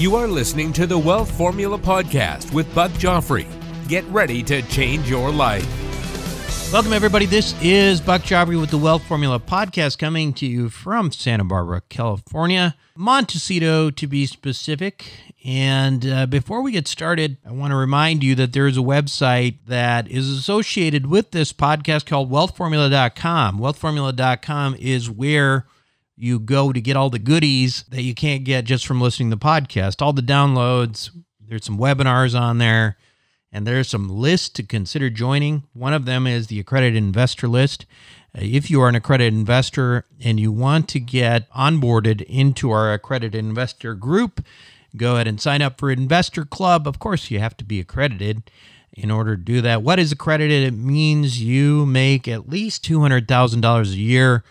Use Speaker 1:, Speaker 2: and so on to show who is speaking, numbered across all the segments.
Speaker 1: You are listening to the Wealth Formula Podcast with Buck Joffrey. Get ready to change your life.
Speaker 2: Welcome, everybody. This is Buck Joffrey with the Wealth Formula Podcast coming to you from Santa Barbara, California, Montecito to be specific. And uh, before we get started, I want to remind you that there is a website that is associated with this podcast called wealthformula.com. Wealthformula.com is where you go to get all the goodies that you can't get just from listening to the podcast, all the downloads. There's some webinars on there, and there's some lists to consider joining. One of them is the accredited investor list. Uh, if you are an accredited investor and you want to get onboarded into our accredited investor group, go ahead and sign up for Investor Club. Of course, you have to be accredited in order to do that. What is accredited? It means you make at least $200,000 a year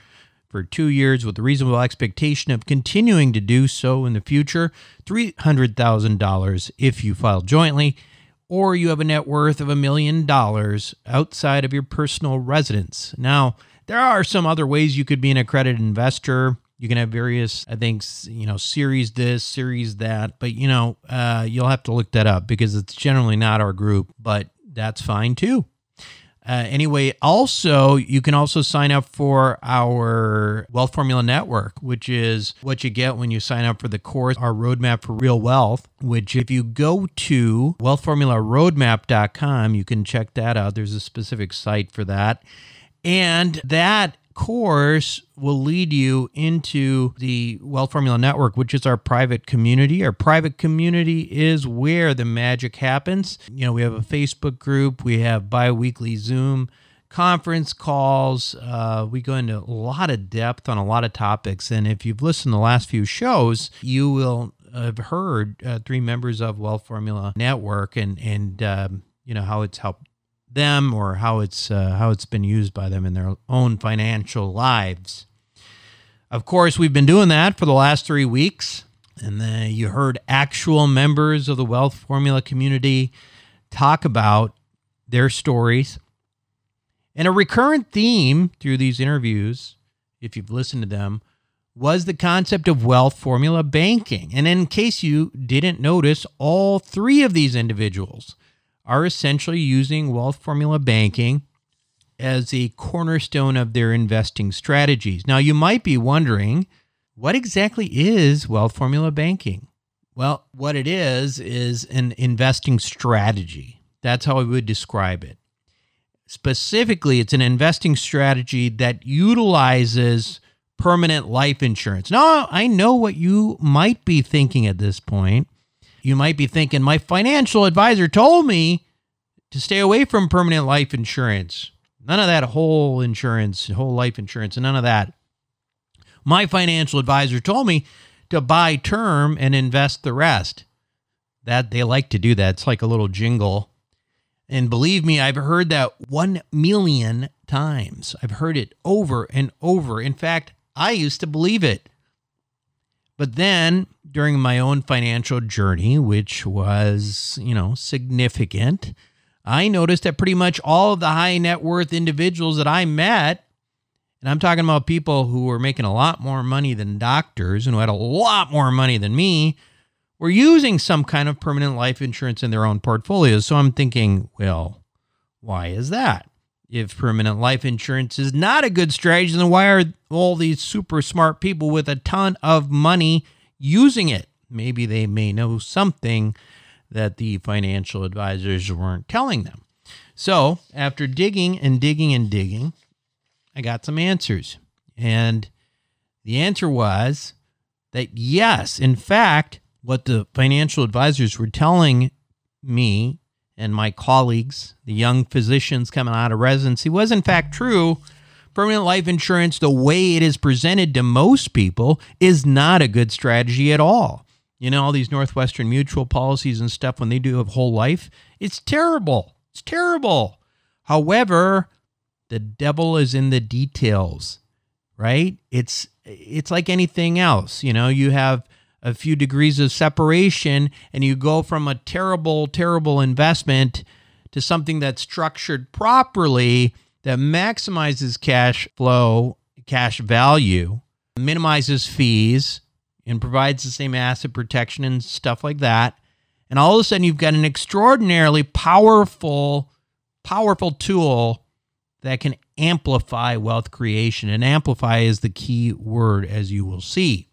Speaker 2: for two years with a reasonable expectation of continuing to do so in the future, $300,000 if you file jointly, or you have a net worth of a million dollars outside of your personal residence. Now, there are some other ways you could be an accredited investor. You can have various, I think, you know, series this, series that, but you know, uh, you'll have to look that up because it's generally not our group, but that's fine too. Uh, anyway, also, you can also sign up for our Wealth Formula Network, which is what you get when you sign up for the course, our Roadmap for Real Wealth, which if you go to wealthformularoadmap.com, you can check that out. There's a specific site for that. And that course will lead you into the Wealth Formula Network, which is our private community. Our private community is where the magic happens. You know, we have a Facebook group, we have bi weekly Zoom conference calls. Uh, we go into a lot of depth on a lot of topics. And if you've listened to the last few shows, you will have heard uh, three members of Wealth Formula Network and, and, um, you know, how it's helped them or how it's uh, how it's been used by them in their own financial lives. Of course, we've been doing that for the last three weeks, and then you heard actual members of the Wealth Formula community talk about their stories. And a recurrent theme through these interviews, if you've listened to them, was the concept of wealth formula banking. And in case you didn't notice, all three of these individuals are essentially using wealth formula banking as a cornerstone of their investing strategies. Now, you might be wondering what exactly is wealth formula banking? Well, what it is, is an investing strategy. That's how I would describe it. Specifically, it's an investing strategy that utilizes permanent life insurance. Now, I know what you might be thinking at this point. You might be thinking, my financial advisor told me to stay away from permanent life insurance. None of that whole insurance, whole life insurance, none of that. My financial advisor told me to buy term and invest the rest. That they like to do that. It's like a little jingle. And believe me, I've heard that 1 million times. I've heard it over and over. In fact, I used to believe it. But then during my own financial journey, which was, you know, significant, I noticed that pretty much all of the high net worth individuals that I met, and I'm talking about people who were making a lot more money than doctors and who had a lot more money than me, were using some kind of permanent life insurance in their own portfolios. So I'm thinking, well, why is that? If permanent life insurance is not a good strategy, then why are all these super smart people with a ton of money using it? Maybe they may know something that the financial advisors weren't telling them. So, after digging and digging and digging, I got some answers. And the answer was that yes, in fact, what the financial advisors were telling me and my colleagues, the young physicians coming out of residency, was in fact true. Permanent life insurance, the way it is presented to most people, is not a good strategy at all. You know, all these Northwestern mutual policies and stuff, when they do a whole life, it's terrible. It's terrible. However, the devil is in the details, right? It's it's like anything else. You know, you have a few degrees of separation and you go from a terrible, terrible investment to something that's structured properly that maximizes cash flow, cash value, minimizes fees, and provides the same asset protection and stuff like that. And all of a sudden, you've got an extraordinarily powerful, powerful tool that can amplify wealth creation. And amplify is the key word, as you will see.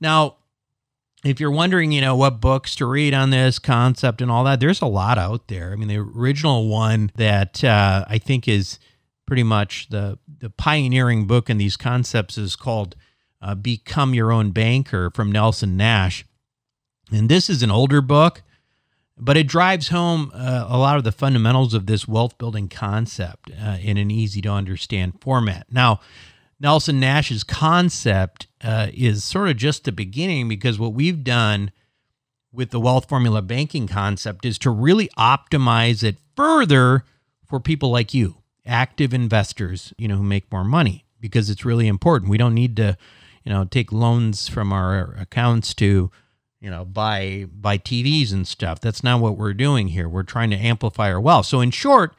Speaker 2: Now, if you're wondering, you know, what books to read on this concept and all that, there's a lot out there. I mean, the original one that uh, I think is pretty much the the pioneering book in these concepts is called uh, "Become Your Own Banker" from Nelson Nash, and this is an older book, but it drives home uh, a lot of the fundamentals of this wealth building concept uh, in an easy to understand format. Now, Nelson Nash's concept uh, is sort of just the beginning because what we've done with the wealth formula banking concept is to really optimize it further for people like you, active investors, you know, who make more money because it's really important. We don't need to, you know, take loans from our accounts to, you know, buy buy TVs and stuff. That's not what we're doing here. We're trying to amplify our wealth. So in short,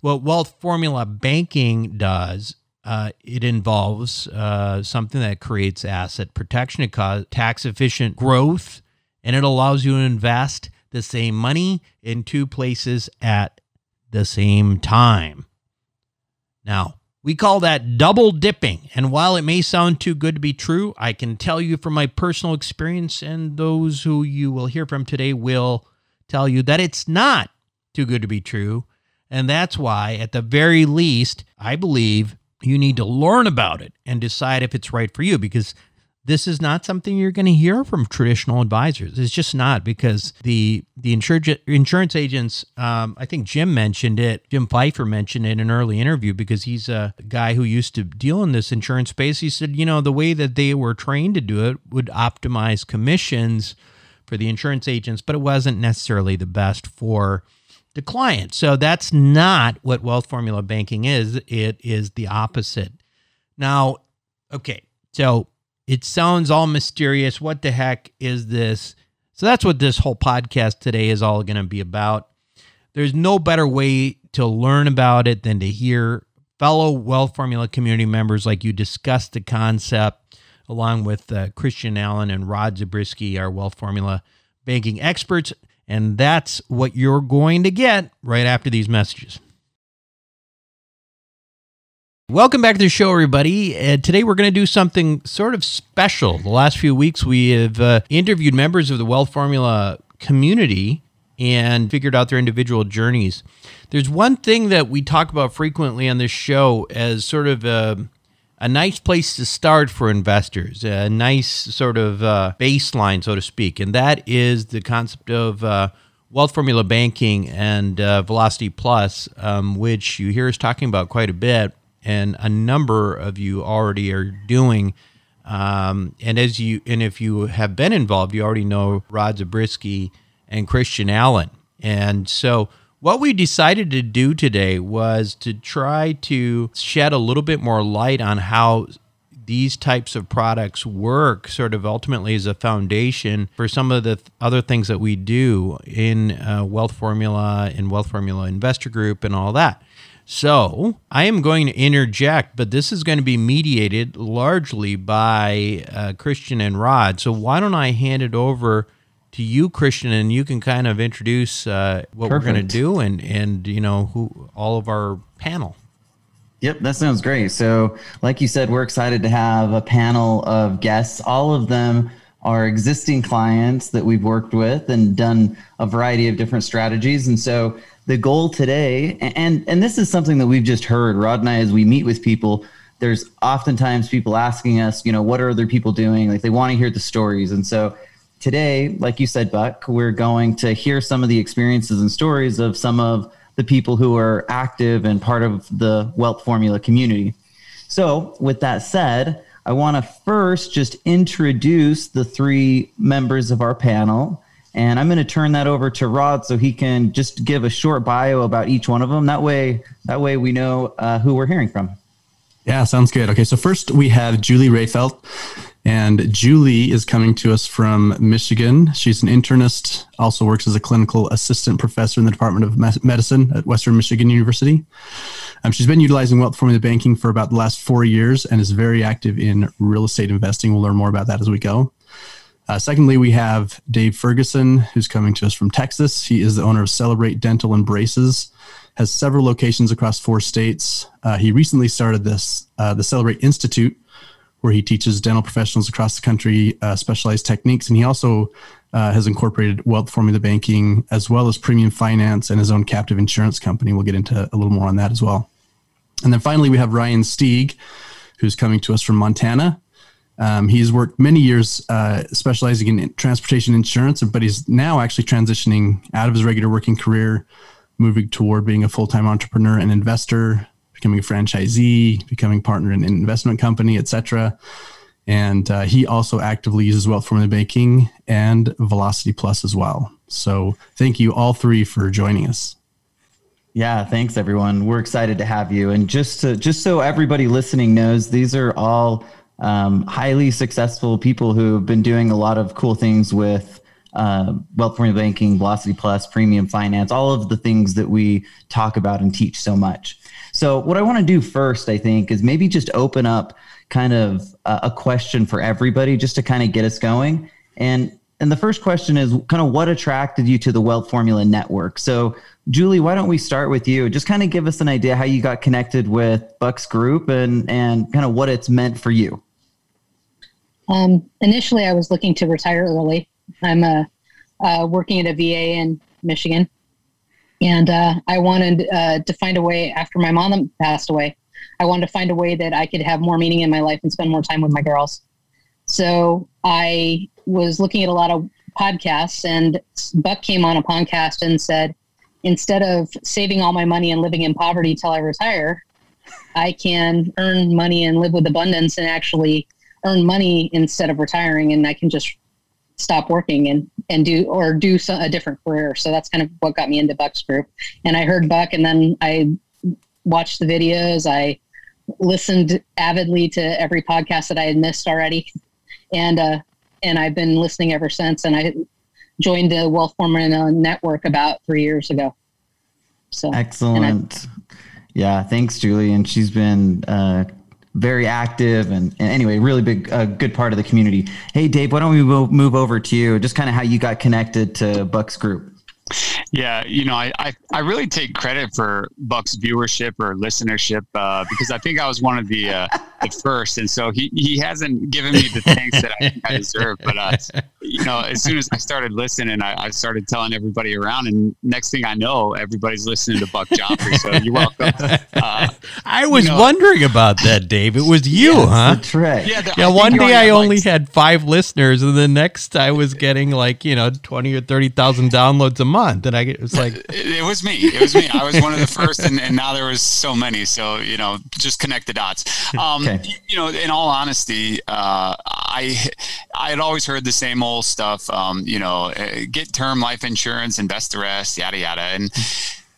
Speaker 2: what wealth formula banking does uh, it involves uh, something that creates asset protection. It causes tax efficient growth, and it allows you to invest the same money in two places at the same time. Now, we call that double dipping. And while it may sound too good to be true, I can tell you from my personal experience, and those who you will hear from today will tell you that it's not too good to be true. And that's why, at the very least, I believe you need to learn about it and decide if it's right for you because this is not something you're going to hear from traditional advisors. It's just not because the the insurance insurance agents. Um, I think Jim mentioned it. Jim Pfeiffer mentioned it in an early interview because he's a guy who used to deal in this insurance space. He said, you know, the way that they were trained to do it would optimize commissions for the insurance agents, but it wasn't necessarily the best for the client. So that's not what wealth formula banking is. It is the opposite. Now, okay, so it sounds all mysterious. What the heck is this? So that's what this whole podcast today is all going to be about. There's no better way to learn about it than to hear fellow wealth formula community members like you discuss the concept along with uh, Christian Allen and Rod Zabriskie, our wealth formula banking experts. And that's what you're going to get right after these messages. Welcome back to the show, everybody. Uh, today we're going to do something sort of special. The last few weeks we have uh, interviewed members of the Wealth Formula community and figured out their individual journeys. There's one thing that we talk about frequently on this show as sort of a a nice place to start for investors, a nice sort of uh, baseline, so to speak. And that is the concept of uh, wealth formula banking and uh, Velocity Plus, um, which you hear us talking about quite a bit, and a number of you already are doing. Um, and as you and if you have been involved, you already know Rod Zabriskie and Christian Allen. And so what we decided to do today was to try to shed a little bit more light on how these types of products work sort of ultimately as a foundation for some of the th- other things that we do in uh, wealth formula and wealth formula investor group and all that. So i am going to interject but this is going to be mediated largely by uh, christian and rod. So why don't i hand it over to you, Christian, and you can kind of introduce uh, what Perfect. we're going to do and and you know who all of our panel.
Speaker 3: Yep, that sounds great. So, like you said, we're excited to have a panel of guests. All of them are existing clients that we've worked with and done a variety of different strategies. And so, the goal today, and and this is something that we've just heard, Rod and I, as we meet with people. There's oftentimes people asking us, you know, what are other people doing? Like they want to hear the stories, and so today, like you said, Buck, we're going to hear some of the experiences and stories of some of the people who are active and part of the Wealth Formula community. So, with that said, I want to first just introduce the three members of our panel. And I'm going to turn that over to Rod so he can just give a short bio about each one of them. That way, that way we know uh, who we're hearing from.
Speaker 4: Yeah, sounds good. Okay, so first we have Julie Rayfelt. And Julie is coming to us from Michigan. She's an internist, also works as a clinical assistant professor in the Department of Medicine at Western Michigan University. Um, she's been utilizing wealth formula banking for about the last four years and is very active in real estate investing. We'll learn more about that as we go. Uh, secondly, we have Dave Ferguson, who's coming to us from Texas. He is the owner of Celebrate Dental and Braces, has several locations across four states. Uh, he recently started this, uh, the Celebrate Institute, where he teaches dental professionals across the country uh, specialized techniques. And he also uh, has incorporated wealth formula banking as well as premium finance and his own captive insurance company. We'll get into a little more on that as well. And then finally, we have Ryan Stieg, who's coming to us from Montana. Um, he's worked many years uh, specializing in transportation insurance, but he's now actually transitioning out of his regular working career, moving toward being a full time entrepreneur and investor, becoming a franchisee, becoming partner in an investment company, etc. And uh, he also actively uses Wealth Formula Banking and Velocity Plus as well. So thank you all three for joining us.
Speaker 3: Yeah, thanks everyone. We're excited to have you. And just to, just so everybody listening knows, these are all um, highly successful people who have been doing a lot of cool things with uh, wealth formula banking, Velocity Plus, premium finance, all of the things that we talk about and teach so much. So, what I want to do first, I think, is maybe just open up kind of a, a question for everybody just to kind of get us going. And and the first question is kind of what attracted you to the Wealth Formula Network? So, Julie, why don't we start with you? Just kind of give us an idea how you got connected with Buck's Group and and kind of what it's meant for you.
Speaker 5: Um, initially, I was looking to retire early. I'm uh, uh, working at a VA in Michigan, and uh, I wanted uh, to find a way after my mom passed away. I wanted to find a way that I could have more meaning in my life and spend more time with my girls. So I was looking at a lot of podcasts, and Buck came on a podcast and said, instead of saving all my money and living in poverty till I retire, I can earn money and live with abundance and actually earn money instead of retiring, and I can just stop working and and do or do a different career. So that's kind of what got me into Buck's group. And I heard Buck, and then I watched the videos. I listened avidly to every podcast that I had missed already, and uh, and I've been listening ever since. And I joined the Wealth Formula Network about three years ago.
Speaker 3: So excellent. Yeah, thanks, Julie. And she's been uh, very active and, and, anyway, really big, uh, good part of the community. Hey, Dave, why don't we move over to you? Just kind of how you got connected to Buck's group.
Speaker 6: Yeah, you know, I, I, I, really take credit for Buck's viewership or listenership uh, because I think I was one of the uh, the first, and so he, he hasn't given me the thanks that I, I deserve. But uh, you know, as soon as I started listening, I, I, started telling everybody around, and next thing I know, everybody's listening to Buck Joffrey. So you're welcome. Uh,
Speaker 2: I was you know, wondering about that, Dave. It was you,
Speaker 3: yeah,
Speaker 2: huh?
Speaker 3: That's right.
Speaker 2: Yeah, the, yeah. one day I only like, had five listeners, and the next I was getting like you know twenty or thirty thousand downloads a month, and I it was like
Speaker 6: it, it, was me. It was me. I was one of the first, and, and now there was so many. So you know, just connect the dots. Um, okay. You know, in all honesty, uh, I I had always heard the same old stuff. Um, you know, eh, get term life insurance, invest the rest, yada yada, and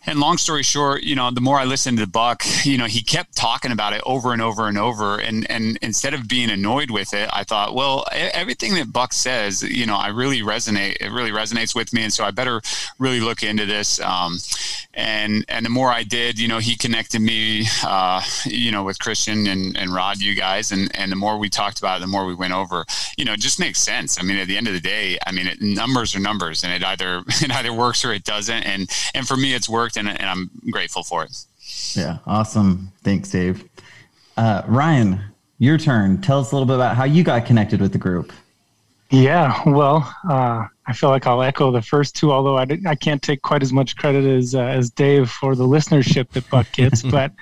Speaker 6: and long story short, you know, the more I listened to Buck, you know, he kept talking about it over and over and over. And and instead of being annoyed with it, I thought, well, everything that Buck says, you know, I really resonate. It really resonates with me, and so I better really look into this. Um, and and the more I did, you know, he connected me, uh, you know, with Christian and, and Rod, you guys, and and the more we talked about it, the more we went over. You know, it just makes sense. I mean, at the end of the day, I mean, it, numbers are numbers, and it either it either works or it doesn't. And and for me, it's worked and, and I'm grateful for it.
Speaker 3: Yeah, awesome. Thanks, Dave. Uh, Ryan, your turn. Tell us a little bit about how you got connected with the group.
Speaker 7: Yeah, well, uh, I feel like I'll echo the first two, although I, I can't take quite as much credit as uh, as Dave for the listenership that Buck gets. but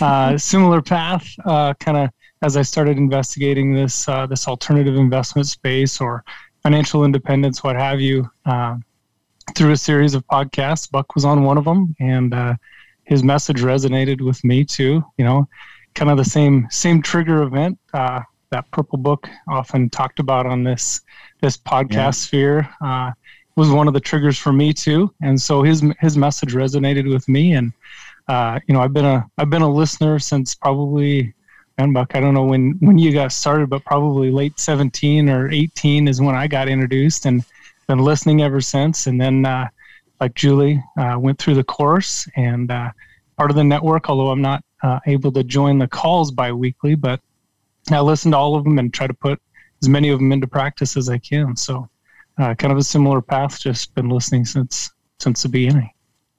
Speaker 7: uh, similar path, uh, kind of as I started investigating this uh, this alternative investment space or financial independence, what have you. Through a series of podcasts. Buck was on one of them, and uh, his message resonated with me too. You know, kind of the same same trigger event uh, that Purple Book often talked about on this this podcast yeah. sphere uh, was one of the triggers for me too. And so his his message resonated with me, and uh, you know, I've been a I've been a listener since probably. And Buck, I don't know when when you got started, but probably late 17 or 18 is when I got introduced, and been listening ever since. And then, uh, like Julie, uh, went through the course and uh, part of the network. Although I'm not uh, able to join the calls biweekly, but I listen to all of them and try to put as many of them into practice as I can. So, uh, kind of a similar path. Just been listening since since the beginning.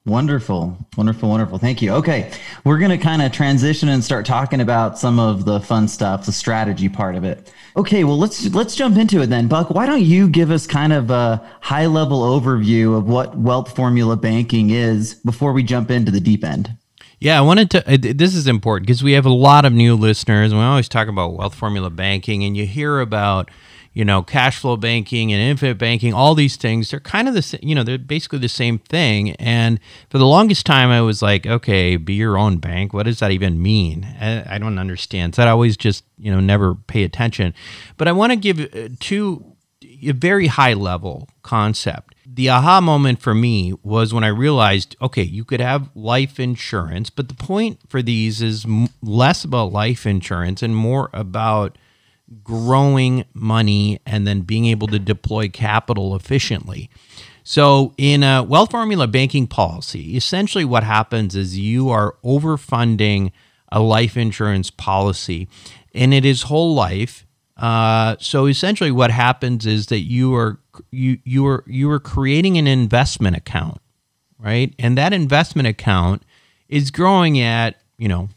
Speaker 3: Wonderful, wonderful, wonderful. Thank you. Okay, we're going to kind of transition and start talking about some of the fun stuff, the strategy part of it. Okay, well let's let's jump into it then. Buck, why don't you give us kind of a high level overview of what wealth formula banking is before we jump into the deep end?
Speaker 2: Yeah, I wanted to. This is important because we have a lot of new listeners, and we always talk about wealth formula banking, and you hear about you know, cash flow banking and infinite banking, all these things, they're kind of the same, you know, they're basically the same thing. And for the longest time, I was like, okay, be your own bank. What does that even mean? I, don't understand. So I always just, you know, never pay attention. But I want to give uh, two, a very high level concept. The aha moment for me was when I realized, okay, you could have life insurance, but the point for these is less about life insurance and more about growing money and then being able to deploy capital efficiently. So, in a wealth formula banking policy, essentially what happens is you are overfunding a life insurance policy, and it is whole life. Uh, so essentially, what happens is that you are you you are you are creating an investment account, right? And that investment account is growing at you know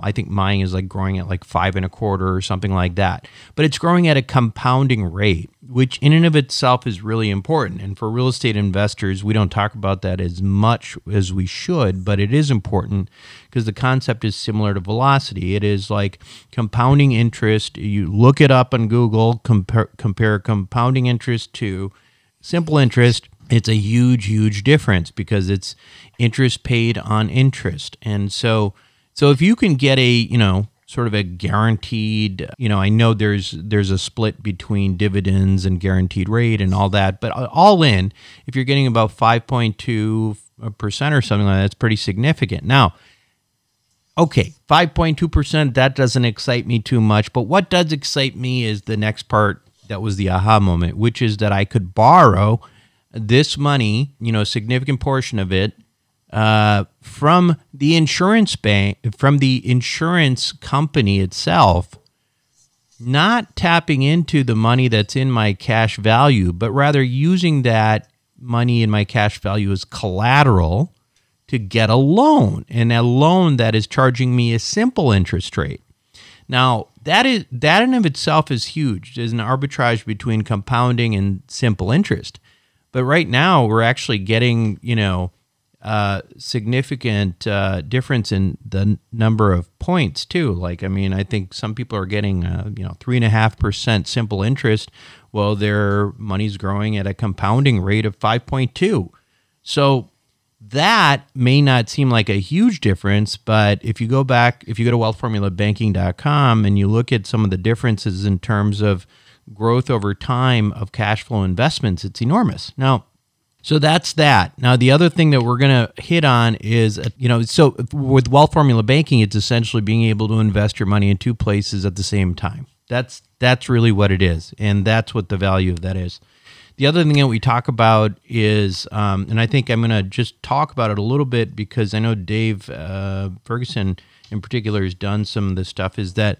Speaker 2: I think mine is like growing at like five and a quarter or something like that. But it's growing at a compounding rate, which in and of itself is really important. And for real estate investors, we don't talk about that as much as we should, but it is important because the concept is similar to velocity. It is like compounding interest. You look it up on Google, compare, compare compounding interest to simple interest. It's a huge, huge difference because it's interest paid on interest. And so, so if you can get a, you know, sort of a guaranteed, you know, I know there's there's a split between dividends and guaranteed rate and all that, but all in, if you're getting about 5.2% or something like that, that's pretty significant. Now, okay, 5.2%, that doesn't excite me too much, but what does excite me is the next part that was the aha moment, which is that I could borrow this money, you know, a significant portion of it uh, from the insurance bank, from the insurance company itself, not tapping into the money that's in my cash value, but rather using that money in my cash value as collateral to get a loan, and a loan that is charging me a simple interest rate. Now, that is that in of itself is huge. There's an arbitrage between compounding and simple interest. But right now, we're actually getting, you know, uh, significant uh, difference in the n- number of points too. Like, I mean, I think some people are getting, uh, you know, three and a half percent simple interest, while their money's growing at a compounding rate of five point two. So that may not seem like a huge difference, but if you go back, if you go to wealthformulabanking.com and you look at some of the differences in terms of growth over time of cash flow investments, it's enormous. Now, so that's that. Now, the other thing that we're going to hit on is, uh, you know, so with wealth formula banking, it's essentially being able to invest your money in two places at the same time. That's that's really what it is, and that's what the value of that is. The other thing that we talk about is, um, and I think I'm going to just talk about it a little bit because I know Dave uh, Ferguson in particular has done some of this stuff. Is that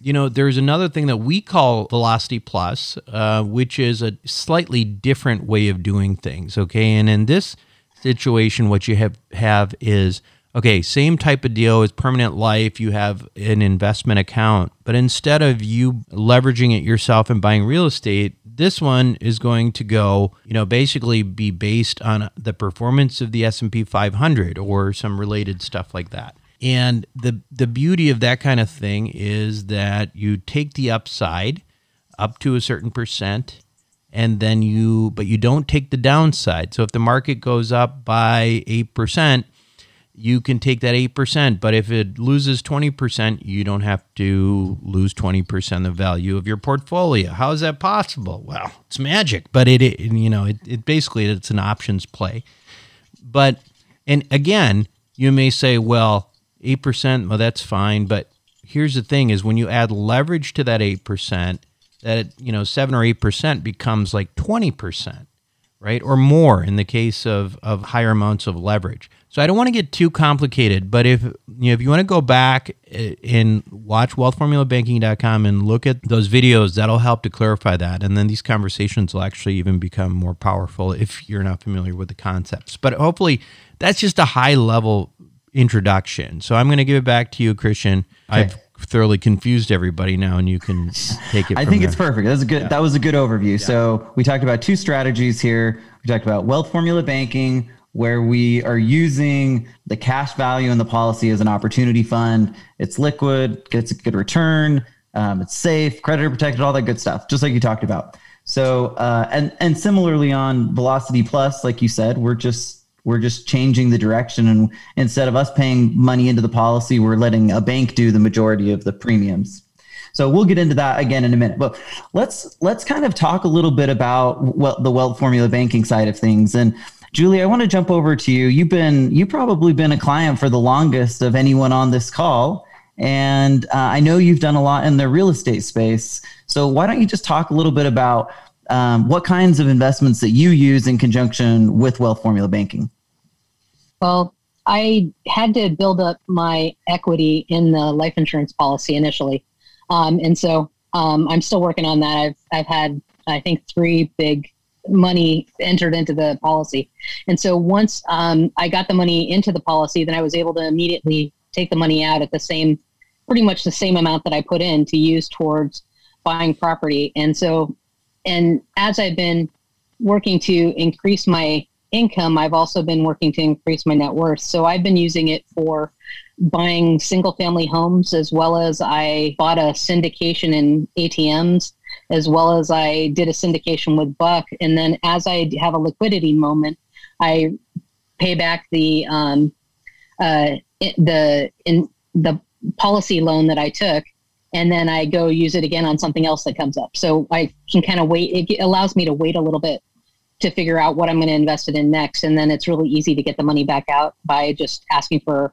Speaker 2: you know, there's another thing that we call Velocity Plus, uh, which is a slightly different way of doing things. Okay, and in this situation, what you have have is okay, same type of deal as permanent life. You have an investment account, but instead of you leveraging it yourself and buying real estate, this one is going to go, you know, basically be based on the performance of the S&P 500 or some related stuff like that. And the the beauty of that kind of thing is that you take the upside up to a certain percent and then you but you don't take the downside. So if the market goes up by 8%, you can take that 8%, but if it loses 20%, you don't have to lose 20% of the value of your portfolio. How is that possible? Well, it's magic, but it, it you know, it, it basically it's an options play. But and again, you may say, well, 8%, well, that's fine. But here's the thing is when you add leverage to that 8%, that, you know, 7 or 8% becomes like 20%. right? Or more in the case of, of higher amounts of leverage. So I don't want to get too complicated, but if you know if you want to go back eh, and watch wealthformulabanking.com and look at those videos, that'll help to clarify that. And then these conversations will actually even become more powerful if you're not familiar with the concepts. But hopefully that's just a high level introduction. So I'm going to give it back to you, Christian. Okay. I've thoroughly confused everybody now, and you can take it.
Speaker 3: I think there. it's perfect. That was a good. Yeah. That was a good overview. Yeah. So we talked about two strategies here. We talked about wealth formula banking, where we are using the cash value in the policy as an opportunity fund. It's liquid, gets a good return, um, it's safe, creditor protected, all that good stuff, just like you talked about. So uh, and and similarly on Velocity Plus, like you said, we're just we're just changing the direction. And instead of us paying money into the policy we're letting a bank do the majority of the premiums. So we'll get into that again in a minute. But let's let's kind of talk a little bit about what the wealth formula banking side of things. And julie i want to jump over to you. You've been you probably been a client for the longest of anyone on this call. And uh, i know you've done a lot in the real estate space. So why don't you just talk a little bit about um, what kinds of investments that you use in conjunction with wealth formula banking
Speaker 5: well, I had to build up my equity in the life insurance policy initially. Um, and so um, I'm still working on that. I've, I've had, I think, three big money entered into the policy. And so once um, I got the money into the policy, then I was able to immediately take the money out at the same, pretty much the same amount that I put in to use towards buying property. And so, and as I've been working to increase my income, I've also been working to increase my net worth. So I've been using it for buying single family homes as well as I bought a syndication in ATMs as well as I did a syndication with Buck. And then as I have a liquidity moment, I pay back the um, uh, the in the policy loan that I took, and then I go use it again on something else that comes up. So I can kind of wait. It allows me to wait a little bit to figure out what I'm going to invest it in next. And then it's really easy to get the money back out by just asking for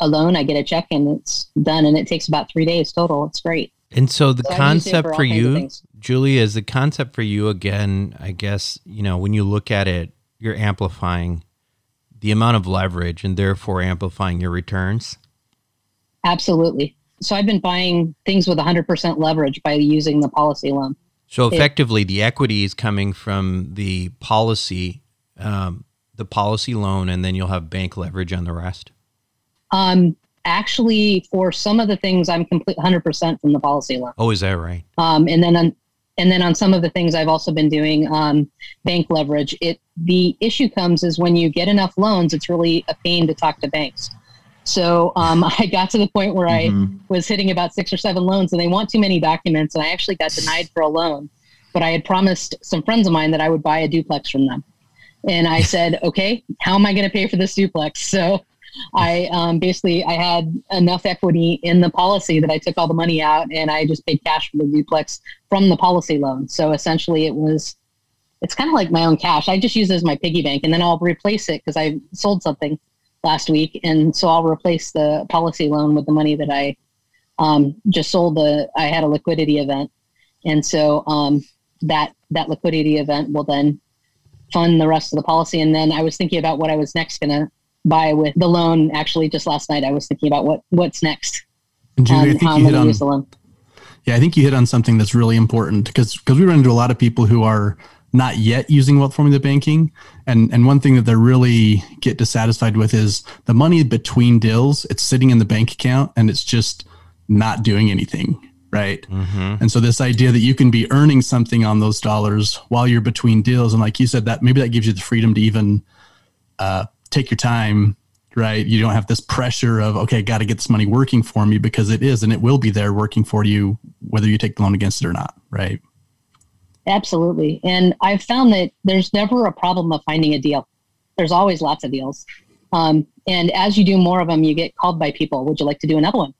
Speaker 5: a loan. I get a check and it's done. And it takes about three days total. It's great.
Speaker 2: And so the so concept for, for you, Julie, is the concept for you again, I guess, you know, when you look at it, you're amplifying the amount of leverage and therefore amplifying your returns.
Speaker 5: Absolutely. So I've been buying things with 100% leverage by using the policy loan.
Speaker 2: So effectively, the equity is coming from the policy, um, the policy loan, and then you'll have bank leverage on the rest.
Speaker 5: Um, actually, for some of the things, I'm complete 100% from the policy loan.
Speaker 2: Oh, is that right?
Speaker 5: Um, and then on, and then on some of the things I've also been doing um, bank leverage. It the issue comes is when you get enough loans, it's really a pain to talk to banks. So um, I got to the point where mm-hmm. I was hitting about six or seven loans, and they want too many documents, and I actually got denied for a loan. But I had promised some friends of mine that I would buy a duplex from them, and I said, "Okay, how am I going to pay for this duplex?" So I um, basically I had enough equity in the policy that I took all the money out, and I just paid cash for the duplex from the policy loan. So essentially, it was it's kind of like my own cash. I just use it as my piggy bank, and then I'll replace it because I sold something last week, and so I'll replace the policy loan with the money that I um, just sold. The I had a liquidity event, and so um, that that liquidity event will then fund the rest of the policy. And then I was thinking about what I was next going to buy with the loan. Actually, just last night I was thinking about what what's next.
Speaker 4: And Julie, I think you hit on. Yeah, I think you hit on something that's really important because because we run into a lot of people who are not yet using wealth formula banking. And and one thing that they really get dissatisfied with is the money between deals. It's sitting in the bank account and it's just not doing anything. Right. Mm-hmm. And so this idea that you can be earning something on those dollars while you're between deals, and like you said, that maybe that gives you the freedom to even uh, take your time. Right. You don't have this pressure of okay, got to get this money working for me because it is and it will be there working for you whether you take the loan against it or not. Right.
Speaker 5: Absolutely. And I've found that there's never a problem of finding a deal. There's always lots of deals. Um, and as you do more of them, you get called by people. Would you like to do another one?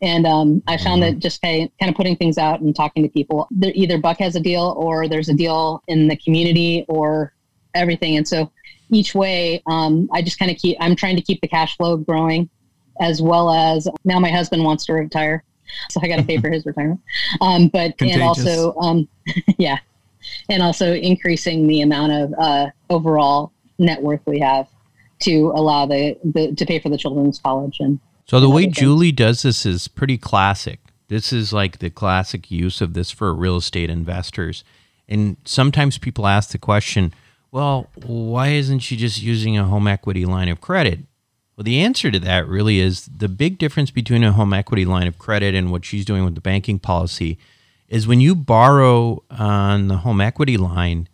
Speaker 5: And um, I found that mm-hmm. just kind of putting things out and talking to people, either Buck has a deal or there's a deal in the community or everything. And so each way, um, I just kind of keep, I'm trying to keep the cash flow growing as well as now my husband wants to retire so I got to pay for his retirement. Um, but Contagious. and also, um, yeah. and also increasing the amount of uh, overall net worth we have to allow the, the to pay for the children's college and
Speaker 2: so the way Julie does this is pretty classic. This is like the classic use of this for real estate investors. And sometimes people ask the question, well, why isn't she just using a home equity line of credit? Well, the answer to that really is the big difference between a home equity line of credit and what she's doing with the banking policy is when you borrow on the home equity line,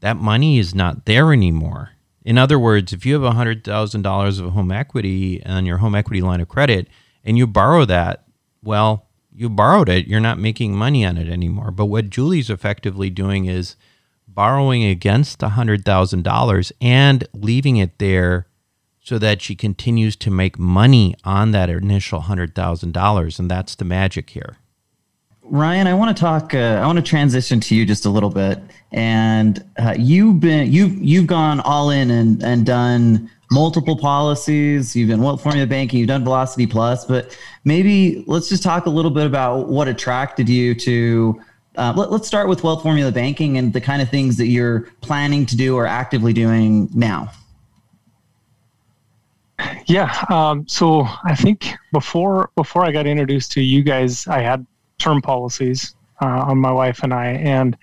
Speaker 2: that money is not there anymore. In other words, if you have $100,000 of home equity on your home equity line of credit and you borrow that, well, you borrowed it, you're not making money on it anymore. But what Julie's effectively doing is borrowing against $100,000 and leaving it there so that she continues to make money on that initial $100,000. And that's the magic here.
Speaker 3: Ryan, I want to talk. Uh, I want to transition to you just a little bit, and uh, you've been you've you've gone all in and and done multiple policies. You've been Wealth Formula Banking. You've done Velocity Plus, but maybe let's just talk a little bit about what attracted you to. Uh, let, let's start with Wealth Formula Banking and the kind of things that you're planning to do or actively doing now.
Speaker 7: Yeah. Um, so I think before before I got introduced to you guys, I had term policies uh, on my wife and I. And,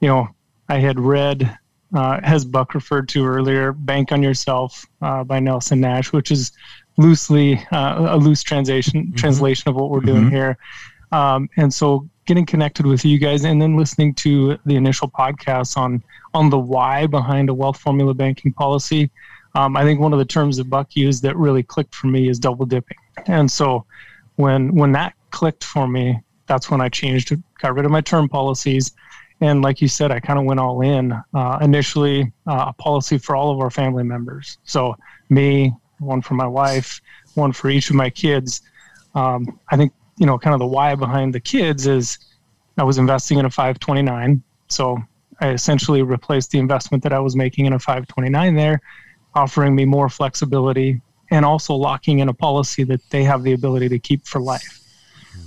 Speaker 7: you know, I had read, uh, as Buck referred to earlier, Bank on Yourself uh, by Nelson Nash, which is loosely uh, a loose translation, mm-hmm. translation of what we're doing mm-hmm. here. Um, and so getting connected with you guys and then listening to the initial podcast on on the why behind a wealth formula banking policy. Um, I think one of the terms that Buck used that really clicked for me is double dipping. And so when when that clicked for me, that's when I changed, got rid of my term policies. And like you said, I kind of went all in. Uh, initially, uh, a policy for all of our family members. So me, one for my wife, one for each of my kids. Um, I think, you know, kind of the why behind the kids is I was investing in a 529. So I essentially replaced the investment that I was making in a 529 there, offering me more flexibility and also locking in a policy that they have the ability to keep for life.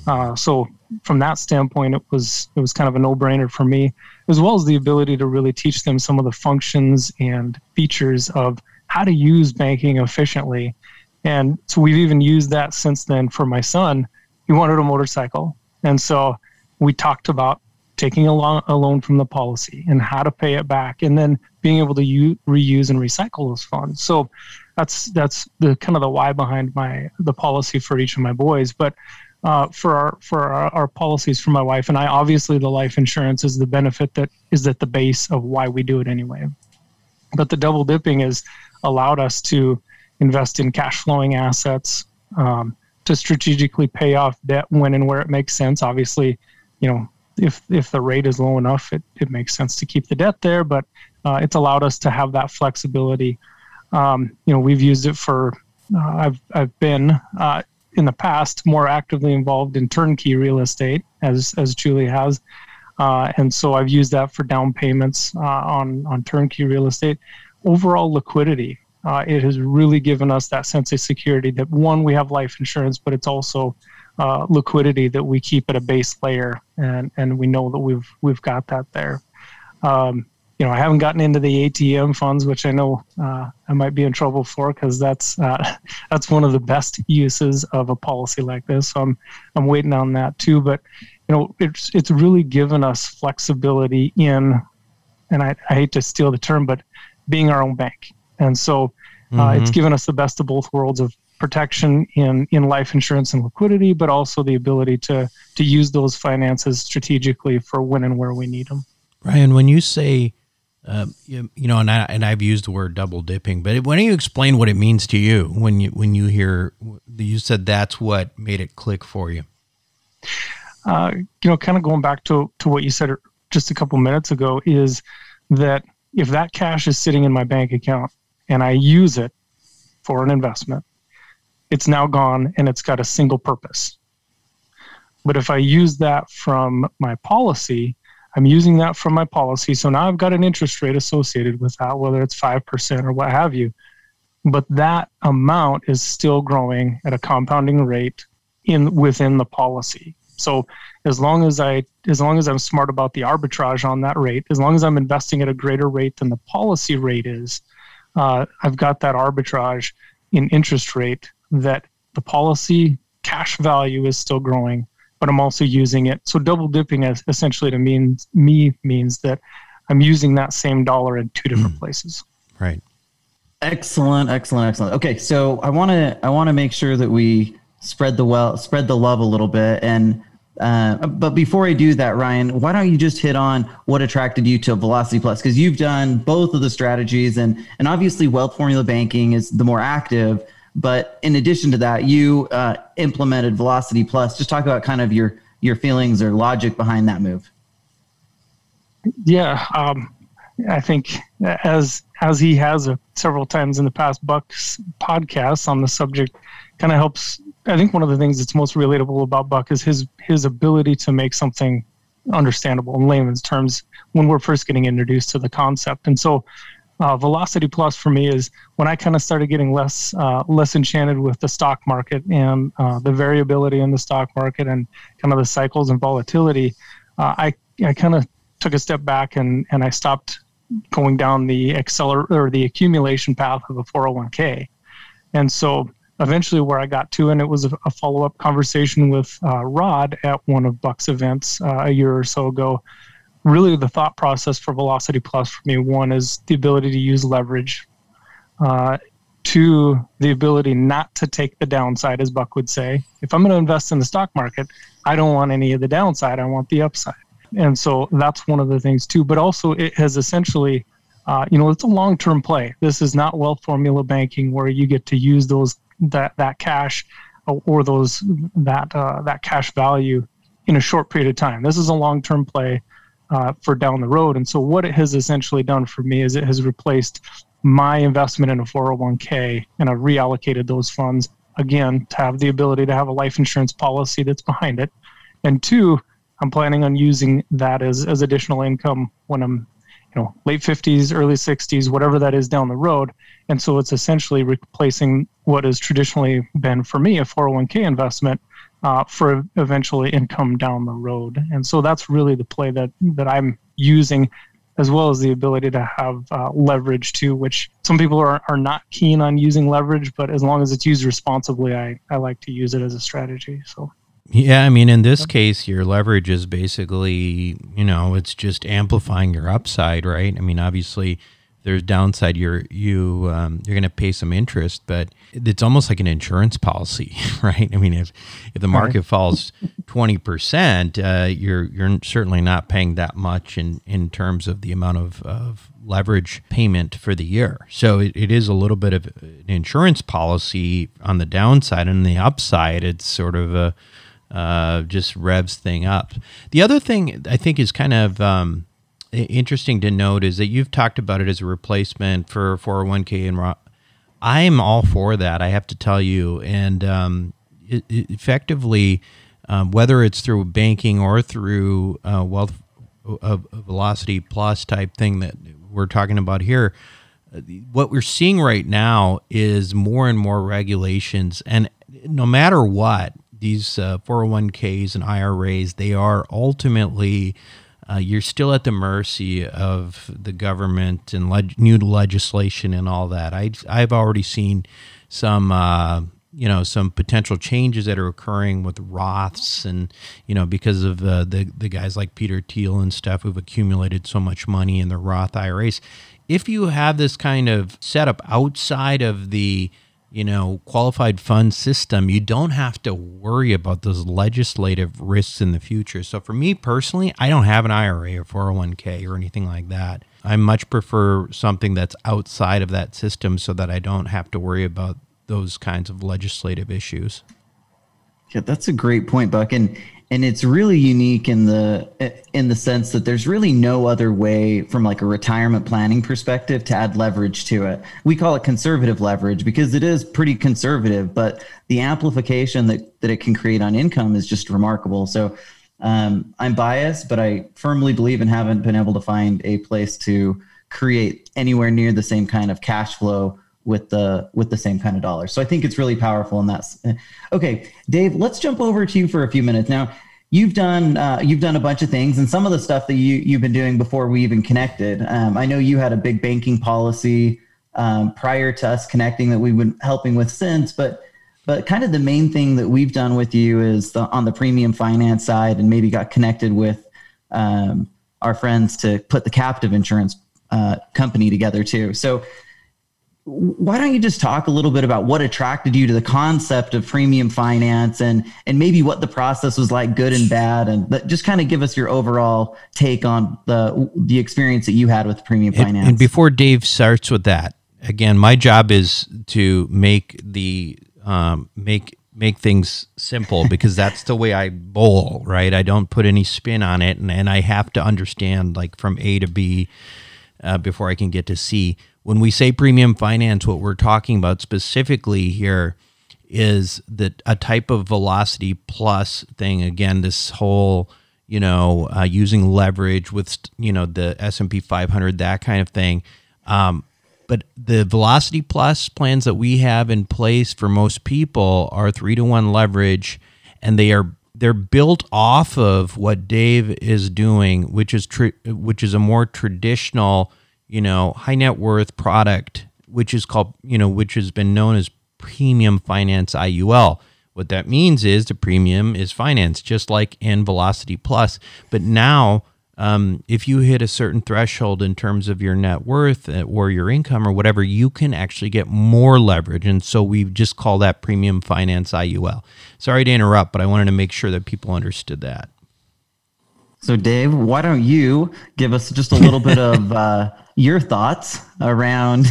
Speaker 7: Uh, so from that standpoint, it was it was kind of a no-brainer for me, as well as the ability to really teach them some of the functions and features of how to use banking efficiently. And so we've even used that since then for my son. He wanted a motorcycle, and so we talked about taking a loan, a loan from the policy and how to pay it back, and then being able to u- reuse and recycle those funds. So that's that's the kind of the why behind my the policy for each of my boys. But uh, for our for our, our, policies for my wife and I. Obviously, the life insurance is the benefit that is at the base of why we do it anyway. But the double dipping has allowed us to invest in cash flowing assets, um, to strategically pay off debt when and where it makes sense. Obviously, you know if if the rate is low enough, it, it makes sense to keep the debt there. But uh, it's allowed us to have that flexibility. Um, you know, we've used it for. Uh, I've I've been uh, in the past more actively involved in turnkey real estate, as as Julie has, uh, and so I've used that for down payments uh, on on turnkey real estate. Overall liquidity, uh, it has really given us that sense of security that one we have life insurance, but it's also uh, liquidity that we keep at a base layer, and and we know that we've we've got that there. Um, you know, I haven't gotten into the ATM funds, which I know uh, I might be in trouble for because that's uh, that's one of the best uses of a policy like this. So I'm I'm waiting on that too. But you know, it's it's really given us flexibility in, and I, I hate to steal the term, but being our own bank. And so uh, mm-hmm. it's given us the best of both worlds of protection in in life insurance and liquidity, but also the ability to to use those finances strategically for when and where we need them.
Speaker 2: Ryan, when you say uh, you, you, know, and I and I've used the word double dipping, but why don't you explain what it means to you when you when you hear you said that's what made it click for you?
Speaker 7: Uh, you know, kind of going back to to what you said just a couple minutes ago is that if that cash is sitting in my bank account and I use it for an investment, it's now gone and it's got a single purpose. But if I use that from my policy, I'm using that from my policy. So now I've got an interest rate associated with that, whether it's 5% or what have you. But that amount is still growing at a compounding rate in within the policy. So as long as I as long as I'm smart about the arbitrage on that rate, as long as I'm investing at a greater rate than the policy rate is, uh, I've got that arbitrage in interest rate that the policy cash value is still growing, but I'm also using it. So double dipping as essentially to means me means that I'm using that same dollar in two different mm. places.
Speaker 2: Right.
Speaker 3: Excellent, excellent, excellent. Okay, so I want to I want to make sure that we spread the well spread the love a little bit and uh, but before I do that, Ryan, why don't you just hit on what attracted you to Velocity Plus? Because you've done both of the strategies, and and obviously Wealth Formula Banking is the more active. But in addition to that, you uh, implemented Velocity Plus. Just talk about kind of your your feelings or logic behind that move.
Speaker 7: Yeah, um, I think as as he has uh, several times in the past, Buck's podcasts on the subject kind of helps. I think one of the things that's most relatable about Buck is his his ability to make something understandable in layman's terms when we're first getting introduced to the concept. And so, uh, Velocity Plus for me is when I kind of started getting less uh, less enchanted with the stock market and uh, the variability in the stock market and kind of the cycles and volatility. Uh, I I kind of took a step back and and I stopped going down the acceler or the accumulation path of a 401k. And so eventually where I got to, and it was a, a follow up conversation with uh, Rod at one of Buck's events uh, a year or so ago really the thought process for Velocity Plus for me one is the ability to use leverage. Uh, two, the ability not to take the downside, as Buck would say. If I'm going to invest in the stock market, I don't want any of the downside. I want the upside. And so that's one of the things too. But also, it has essentially, uh, you know, it's a long-term play. This is not wealth formula banking where you get to use those that that cash or those that uh, that cash value in a short period of time. This is a long-term play uh, for down the road. And so, what it has essentially done for me is it has replaced my investment in a 401k and I've reallocated those funds again to have the ability to have a life insurance policy that's behind it. And two, I'm planning on using that as, as additional income when I'm, you know, late 50s, early 60s, whatever that is down the road. And so it's essentially replacing what has traditionally been for me a 401k investment uh, for eventually income down the road. And so that's really the play that that I'm using, as well as the ability to have uh, leverage too, which some people are, are not keen on using leverage, but as long as it's used responsibly, I, I like to use it as a strategy. So.
Speaker 2: Yeah, I mean, in this case, your leverage is basically, you know, it's just amplifying your upside, right? I mean, obviously, there's downside. You're you um, you're going to pay some interest but it's almost like an insurance policy right? I mean if if the market right. falls 20% uh, you're you're certainly not paying that much in in terms of the amount of, of leverage payment for the year. So it, it is a little bit of an insurance policy on the downside. And the upside it's sort of a uh, just revs thing up. The other thing i think is kind of um, interesting to note is that you've talked about it as a replacement for 401k and Roth. I'm all for that. I have to tell you, and um, it, it effectively, um, whether it's through banking or through uh, wealth uh, velocity plus type thing that we're talking about here, what we're seeing right now is more and more regulations, and no matter what, these uh, 401ks and IRAs, they are ultimately uh, you're still at the mercy of the government and leg- new legislation and all that. I, I've already seen some, uh, you know, some potential changes that are occurring with Roths and, you know, because of uh, the, the guys like Peter Thiel and stuff who've accumulated so much money in the Roth IRAs. If you have this kind of setup outside of the you know, qualified fund system, you don't have to worry about those legislative risks in the future. So for me personally, I don't have an IRA or 401k or anything like that. I much prefer something that's outside of that system so that I don't have to worry about those kinds of legislative issues.
Speaker 3: Yeah, that's a great point, Buck. And and it's really unique in the in the sense that there's really no other way from like a retirement planning perspective to add leverage to it. We call it conservative leverage because it is pretty conservative but the amplification that, that it can create on income is just remarkable. So um, i'm biased but i firmly believe and haven't been able to find a place to create anywhere near the same kind of cash flow with the with the same kind of dollars. So I think it's really powerful and that's okay. Dave, let's jump over to you for a few minutes now. you've done uh, you've done a bunch of things, and some of the stuff that you you've been doing before we even connected. Um, I know you had a big banking policy um, prior to us connecting that we've been helping with since, but but kind of the main thing that we've done with you is the, on the premium finance side, and maybe got connected with um, our friends to put the captive insurance uh, company together too. So why don't you just talk a little bit about what attracted you to the concept of premium finance and and maybe what the process was like good and bad and just kind of give us your overall take on the the experience that you had with premium
Speaker 2: and,
Speaker 3: finance
Speaker 2: and before dave starts with that again my job is to make the um, make make things simple because that's the way I bowl, right? I don't put any spin on it, and, and I have to understand like from A to B uh, before I can get to C. When we say premium finance, what we're talking about specifically here is that a type of velocity plus thing. Again, this whole you know uh, using leverage with you know the S and P 500, that kind of thing. Um, but the Velocity Plus plans that we have in place for most people are three to one leverage, and they are they're built off of what Dave is doing, which is tr- which is a more traditional, you know, high net worth product, which is called you know, which has been known as premium finance IUL. What that means is the premium is finance, just like in Velocity Plus, but now um, if you hit a certain threshold in terms of your net worth uh, or your income or whatever, you can actually get more leverage. And so we just call that premium finance IUL. Sorry to interrupt, but I wanted to make sure that people understood that.
Speaker 3: So, Dave, why don't you give us just a little bit of uh, your thoughts around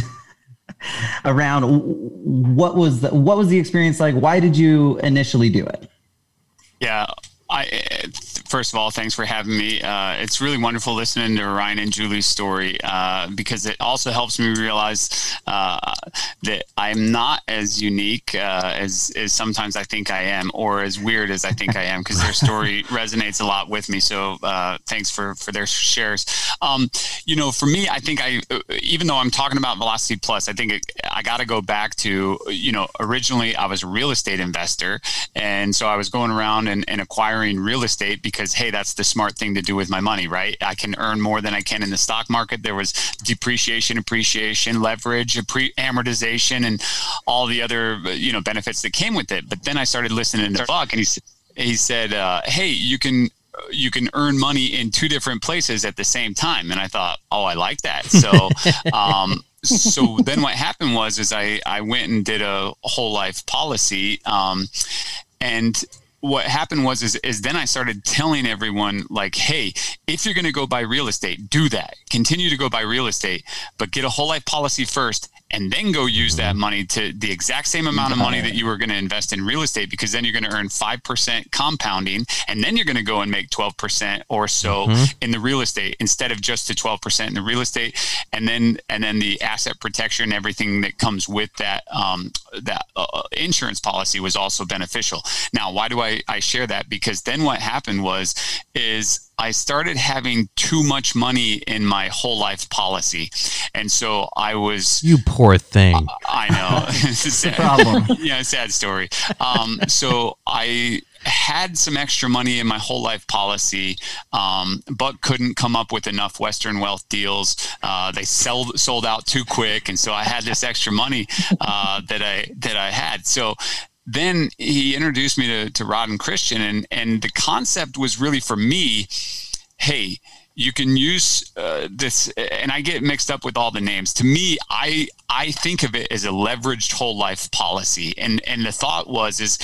Speaker 3: around what was the, what was the experience like? Why did you initially do it?
Speaker 6: Yeah, I first of all, thanks for having me. Uh, it's really wonderful listening to Ryan and Julie's story uh, because it also helps me realize uh, that I'm not as unique uh, as, as sometimes I think I am, or as weird as I think I am, because their story resonates a lot with me. So uh, thanks for for their shares. Um, you know, for me, I think I, even though I'm talking about Velocity Plus, I think it, I got to go back to you know originally I was a real estate investor, and so I was going around and, and acquiring real estate because because hey, that's the smart thing to do with my money, right? I can earn more than I can in the stock market. There was depreciation, appreciation, leverage, amortization, and all the other you know benefits that came with it. But then I started listening to Buck, and he he said, uh, "Hey, you can." you can earn money in two different places at the same time and i thought oh i like that so um, so then what happened was is I, I went and did a whole life policy um, and what happened was is, is then I started telling everyone like, hey, if you're going to go buy real estate, do that. Continue to go buy real estate, but get a whole life policy first and then go use that mm-hmm. money to the exact same amount of money that you were going to invest in real estate because then you're going to earn 5% compounding and then you're going to go and make 12% or so mm-hmm. in the real estate instead of just the 12% in the real estate and then and then the asset protection and everything that comes with that um, that uh, uh, insurance policy was also beneficial now why do I, I share that because then what happened was is I started having too much money in my whole life policy. And so I was.
Speaker 2: You poor thing.
Speaker 6: Uh, I know. it's a sad, problem. Yeah, sad story. Um, so I had some extra money in my whole life policy, um, but couldn't come up with enough Western Wealth deals. Uh, they sold sold out too quick, and so I had this extra money uh, that I that I had. So then he introduced me to, to Rod and Christian, and and the concept was really for me, hey, you can use uh, this, and I get mixed up with all the names. To me, I I think of it as a leveraged whole life policy, and and the thought was is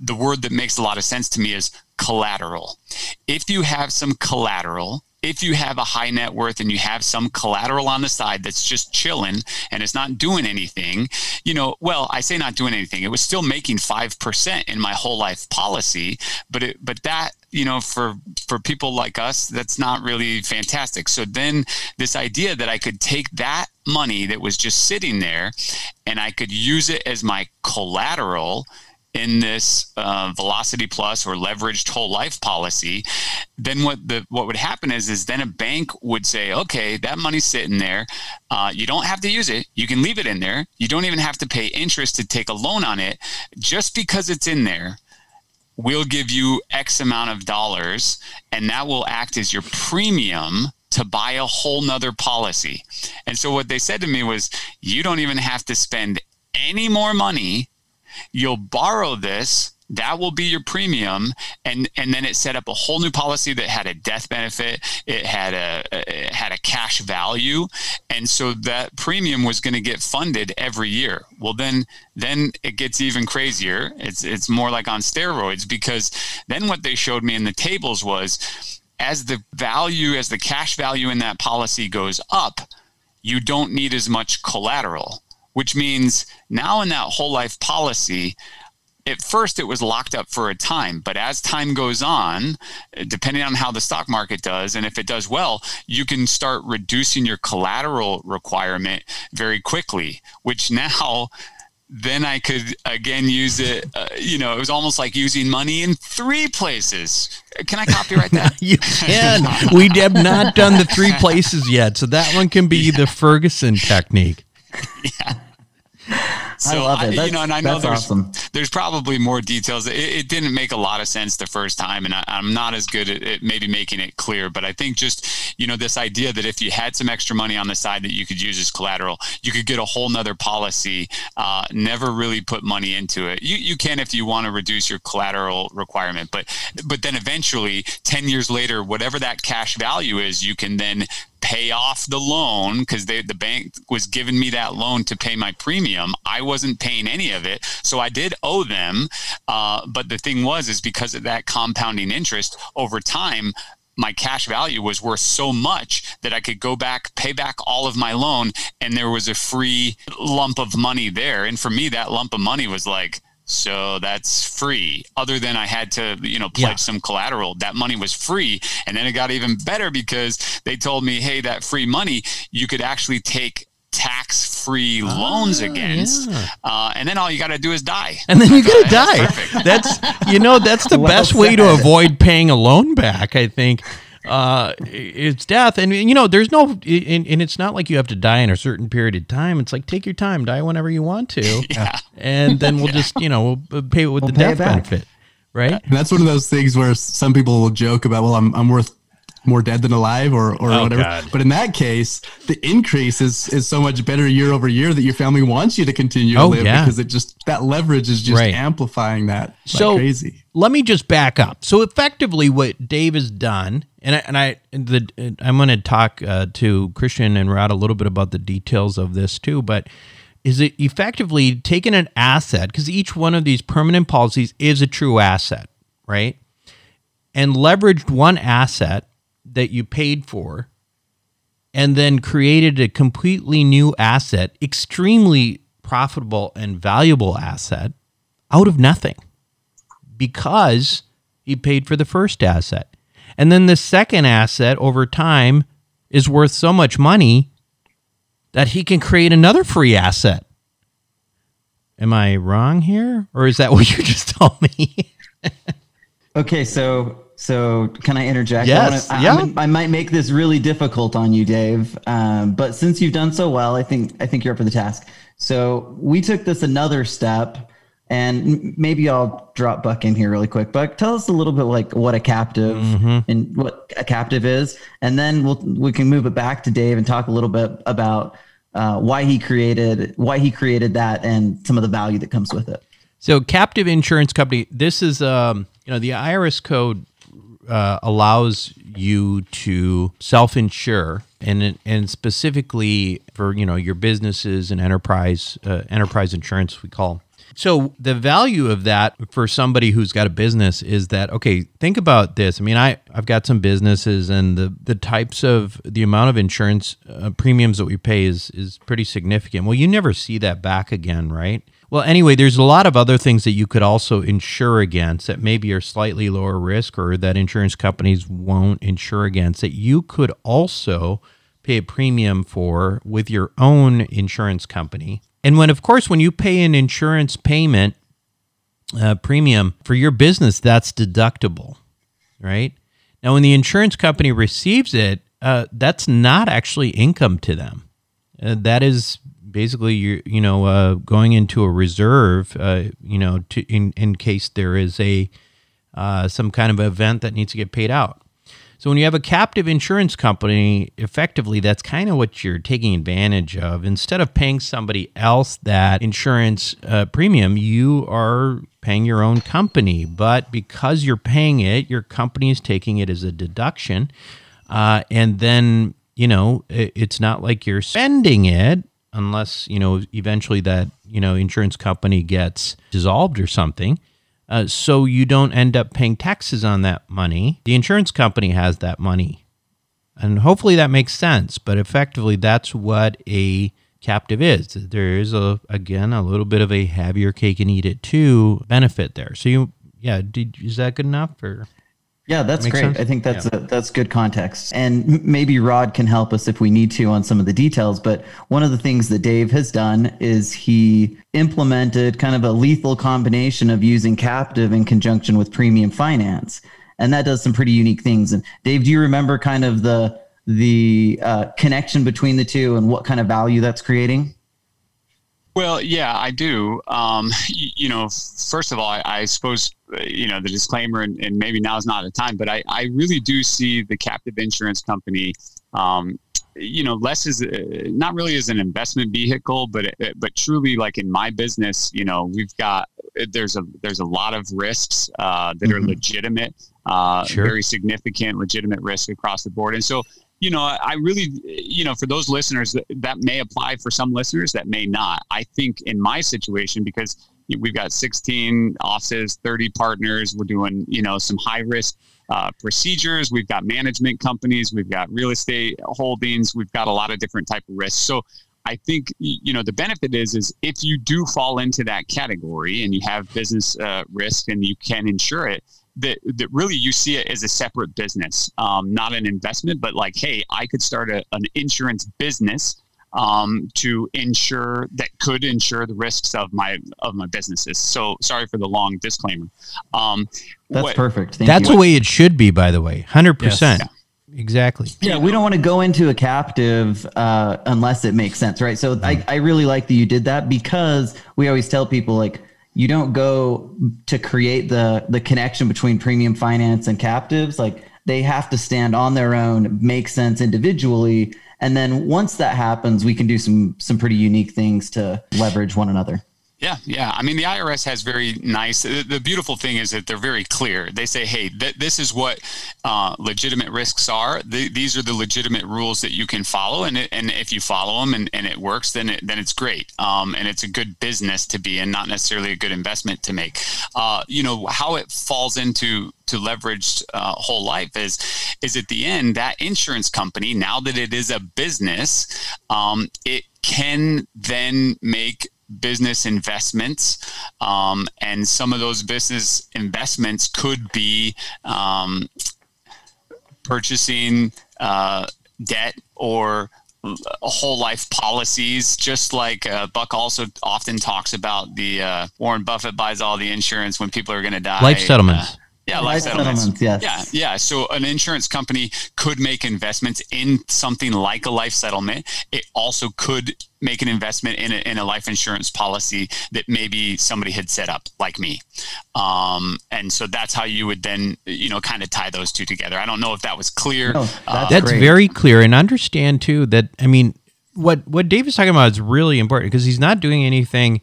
Speaker 6: the word that makes a lot of sense to me is collateral. If you have some collateral if you have a high net worth and you have some collateral on the side that's just chilling and it's not doing anything, you know, well, I say not doing anything. It was still making 5% in my whole life policy, but it, but that, you know, for for people like us, that's not really fantastic. So then this idea that I could take that money that was just sitting there and I could use it as my collateral in this uh, velocity plus or leveraged whole life policy then what the what would happen is is then a bank would say okay that money's sitting there uh, you don't have to use it you can leave it in there you don't even have to pay interest to take a loan on it just because it's in there we'll give you X amount of dollars, and that will act as your premium to buy a whole nother policy. And so what they said to me was, you don't even have to spend any more money. You'll borrow this that will be your premium and and then it set up a whole new policy that had a death benefit it had a it had a cash value and so that premium was going to get funded every year. Well then then it gets even crazier. It's it's more like on steroids because then what they showed me in the tables was as the value as the cash value in that policy goes up you don't need as much collateral which means now in that whole life policy at first it was locked up for a time but as time goes on depending on how the stock market does and if it does well you can start reducing your collateral requirement very quickly which now then I could again use it. Uh, you know, it was almost like using money in three places. Can I copyright that?
Speaker 2: you can. we have not done the three places yet, so that one can be yeah. the Ferguson technique.
Speaker 6: Yeah. So I love it. You know, and I know there's awesome. there's probably more details. It, it, didn't make a lot of sense the first time, and I, am not as good at, at, maybe making it clear. But I think just you know this idea that if you had some extra money on the side that you could use as collateral, you could get a whole nother policy. Uh, never really put money into it. You you can if you want to reduce your collateral requirement, but but then eventually, ten years later, whatever that cash value is, you can then pay off the loan because the bank was giving me that loan to pay my premium. I wasn't paying any of it, so I did owe them. Uh, but the thing was, is because of that compounding interest over time, my cash value was worth so much that I could go back, pay back all of my loan, and there was a free lump of money there. And for me, that lump of money was like so that's free. Other than I had to, you know, pledge yeah. some collateral. That money was free. And then it got even better because they told me, hey, that free money, you could actually take tax free loans oh, against. Yeah. Uh, and then all you got to do is die.
Speaker 2: And then you got to die. That's, that's, you know, that's the well best said. way to avoid paying a loan back, I think uh, it's death. And, you know, there's no, and, and, it's not like you have to die in a certain period of time. It's like, take your time, die whenever you want to. yeah. And then we'll just, you know, we'll pay it with we'll the death benefit. Right.
Speaker 4: And that's one of those things where some people will joke about, well, I'm, I'm worth more dead than alive or, or oh, whatever. God. But in that case, the increase is is so much better year over year that your family wants you to continue oh, to live yeah. because it just that leverage is just right. amplifying that so crazy.
Speaker 2: Let me just back up. So effectively, what Dave has done, and I, and I the I'm going to talk uh, to Christian and Rod a little bit about the details of this too, but is it effectively taking an asset because each one of these permanent policies is a true asset, right? And leveraged one asset that you paid for and then created a completely new asset, extremely profitable and valuable asset out of nothing because he paid for the first asset. And then the second asset over time is worth so much money that he can create another free asset. Am I wrong here? Or is that what you just told me?
Speaker 3: okay, so so can I interject?
Speaker 2: Yes.
Speaker 3: I,
Speaker 2: wanna,
Speaker 3: yeah. I, I, might make this really difficult on you, Dave. Um, but since you've done so well, I think I think you're up for the task. So we took this another step, and maybe I'll drop Buck in here really quick. Buck, tell us a little bit like what a captive mm-hmm. and what a captive is, and then we'll we can move it back to Dave and talk a little bit about uh, why he created why he created that and some of the value that comes with it.
Speaker 2: So, captive insurance company. This is um, you know the IRS code uh, allows you to self-insure and and specifically for you know your businesses and enterprise uh, enterprise insurance we call. So the value of that for somebody who's got a business is that okay think about this. I mean i i've got some businesses and the the types of the amount of insurance uh, premiums that we pay is is pretty significant. Well you never see that back again right well, anyway, there's a lot of other things that you could also insure against that maybe are slightly lower risk or that insurance companies won't insure against that you could also pay a premium for with your own insurance company. And when, of course, when you pay an insurance payment uh, premium for your business, that's deductible, right? Now, when the insurance company receives it, uh, that's not actually income to them. Uh, that is basically you you know uh, going into a reserve uh, you know to in in case there is a uh, some kind of event that needs to get paid out. So when you have a captive insurance company, effectively that's kind of what you're taking advantage of. Instead of paying somebody else that insurance uh, premium, you are paying your own company. But because you're paying it, your company is taking it as a deduction, uh, and then you know it, it's not like you're spending it unless you know eventually that you know insurance company gets dissolved or something uh, so you don't end up paying taxes on that money. The insurance company has that money. And hopefully that makes sense, but effectively that's what a captive is. There is a again a little bit of a have your cake and eat it too benefit there. So you yeah, did, is that good enough or
Speaker 3: yeah, that's great. Sense? I think that's yeah. a, that's good context, and maybe Rod can help us if we need to on some of the details. But one of the things that Dave has done is he implemented kind of a lethal combination of using captive in conjunction with premium finance, and that does some pretty unique things. And Dave, do you remember kind of the the uh, connection between the two and what kind of value that's creating?
Speaker 6: Well, yeah, I do. Um, you, you, know, first of all, I, I suppose uh, you know the disclaimer, and, and, maybe now is not the time, but I, I really do see the captive insurance company. Um, you know, less as uh, not really as an investment vehicle, but uh, but truly like in my business, you know, we've got there's a there's a lot of risks uh, that mm-hmm. are legitimate, uh, sure. very significant, legitimate risk across the board, and so you know, I really, you know, for those listeners that, that may apply for some listeners that may not. I think in my situation, because we've got 16 offices, 30 partners, we're doing, you know, some high risk uh, procedures. We've got management companies, we've got real estate holdings, we've got a lot of different type of risks. So I think you know the benefit is is if you do fall into that category and you have business uh, risk and you can insure it, that, that really you see it as a separate business, um, not an investment, but like, hey, I could start a, an insurance business um, to insure that could insure the risks of my of my businesses. So sorry for the long disclaimer. Um,
Speaker 3: That's what, perfect.
Speaker 2: Thank That's you. the way it should be, by the way, hundred yes. percent. Exactly.
Speaker 3: Yeah, we don't want to go into a captive uh, unless it makes sense, right? So I, I really like that you did that because we always tell people like you don't go to create the the connection between premium finance and captives. Like they have to stand on their own make sense individually. And then once that happens we can do some some pretty unique things to leverage one another
Speaker 6: yeah, yeah. I mean, the IRS has very nice. The, the beautiful thing is that they're very clear. They say, "Hey, th- this is what uh, legitimate risks are. Th- these are the legitimate rules that you can follow, and it, and if you follow them and, and it works, then it, then it's great. Um, and it's a good business to be in, not necessarily a good investment to make. Uh, you know how it falls into to leverage uh, whole life is is at the end that insurance company now that it is a business, um, it can then make business investments. Um, and some of those business investments could be um, purchasing uh, debt or whole life policies, just like uh, Buck also often talks about the uh, Warren Buffett buys all the insurance when people are going to die.
Speaker 2: Life settlements.
Speaker 6: Yeah, life, life settlements. settlements. Yes. Yeah, yeah. So an insurance company could make investments in something like a life settlement. It also could make an investment in a, in a life insurance policy that maybe somebody had set up, like me. Um, and so that's how you would then, you know, kind of tie those two together. I don't know if that was clear. No,
Speaker 2: that's, uh, that's very clear. And understand too that I mean, what what Dave is talking about is really important because he's not doing anything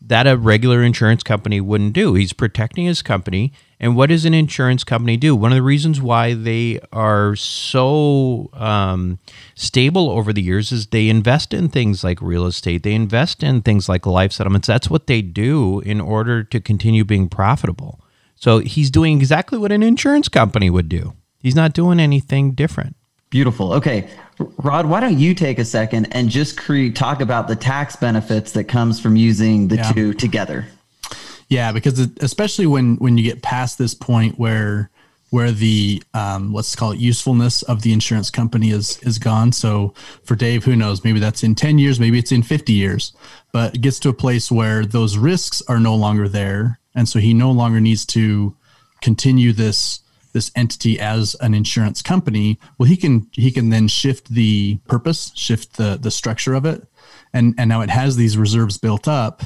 Speaker 2: that a regular insurance company wouldn't do. He's protecting his company and what does an insurance company do? One of the reasons why they are so um, stable over the years is they invest in things like real estate. They invest in things like life settlements. That's what they do in order to continue being profitable. So he's doing exactly what an insurance company would do. He's not doing anything different.
Speaker 3: Beautiful. Okay. Rod, why don't you take a second and just create, talk about the tax benefits that comes from using the yeah. two together?
Speaker 4: Yeah, because it, especially when when you get past this point where where the um, let's call it usefulness of the insurance company is is gone. So for Dave, who knows? Maybe that's in ten years, maybe it's in fifty years, but it gets to a place where those risks are no longer there, and so he no longer needs to continue this this entity as an insurance company. Well, he can he can then shift the purpose, shift the the structure of it, and and now it has these reserves built up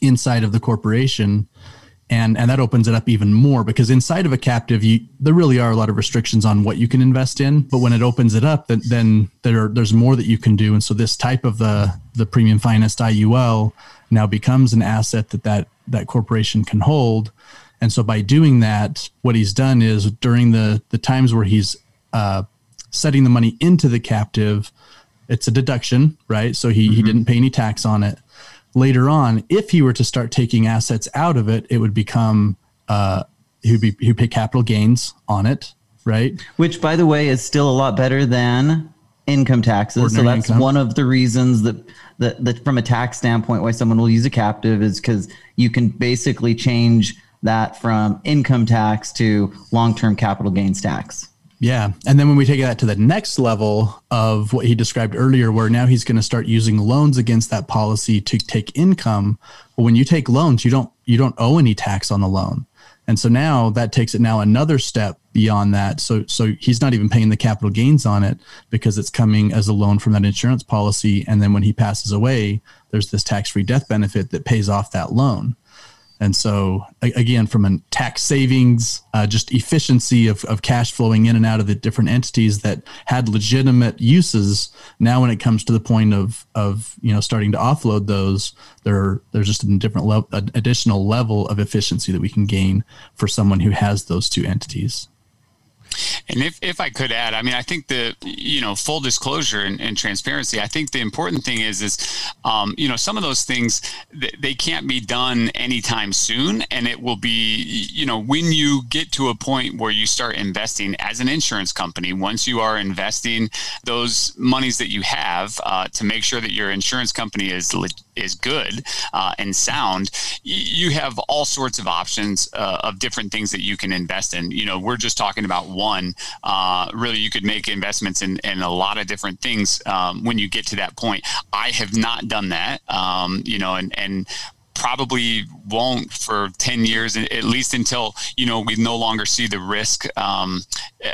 Speaker 4: inside of the corporation. And and that opens it up even more because inside of a captive you there really are a lot of restrictions on what you can invest in. But when it opens it up then, then there there's more that you can do. And so this type of the the premium financed IUL now becomes an asset that that that corporation can hold and so by doing that what he's done is during the the times where he's uh, setting the money into the captive it's a deduction right so he, mm-hmm. he didn't pay any tax on it later on, if he were to start taking assets out of it, it would become uh, he'd be he'd pay capital gains on it, right?
Speaker 3: Which, by the way, is still a lot better than income taxes. Ordinary so that's income. one of the reasons that, that that from a tax standpoint, why someone will use a captive is because you can basically change that from income tax to long term capital gains tax.
Speaker 4: Yeah. And then when we take that to the next level of what he described earlier, where now he's going to start using loans against that policy to take income. Well, when you take loans, you don't you don't owe any tax on the loan. And so now that takes it now another step beyond that. So so he's not even paying the capital gains on it because it's coming as a loan from that insurance policy. And then when he passes away, there's this tax-free death benefit that pays off that loan. And so, again, from a tax savings, uh, just efficiency of, of cash flowing in and out of the different entities that had legitimate uses. Now, when it comes to the point of of you know starting to offload those, there there's just a different level, additional level of efficiency that we can gain for someone who has those two entities.
Speaker 6: And if, if I could add, I mean, I think the, you know, full disclosure and, and transparency, I think the important thing is, is, um, you know, some of those things, they can't be done anytime soon. And it will be, you know, when you get to a point where you start investing as an insurance company, once you are investing those monies that you have uh, to make sure that your insurance company is is good uh, and sound, you have all sorts of options uh, of different things that you can invest in. You know, we're just talking about one. Uh, really, you could make investments in, in a lot of different things um, when you get to that point. I have not done that. Um, you know, and and probably won't for 10 years at least until you know we no longer see the risk um,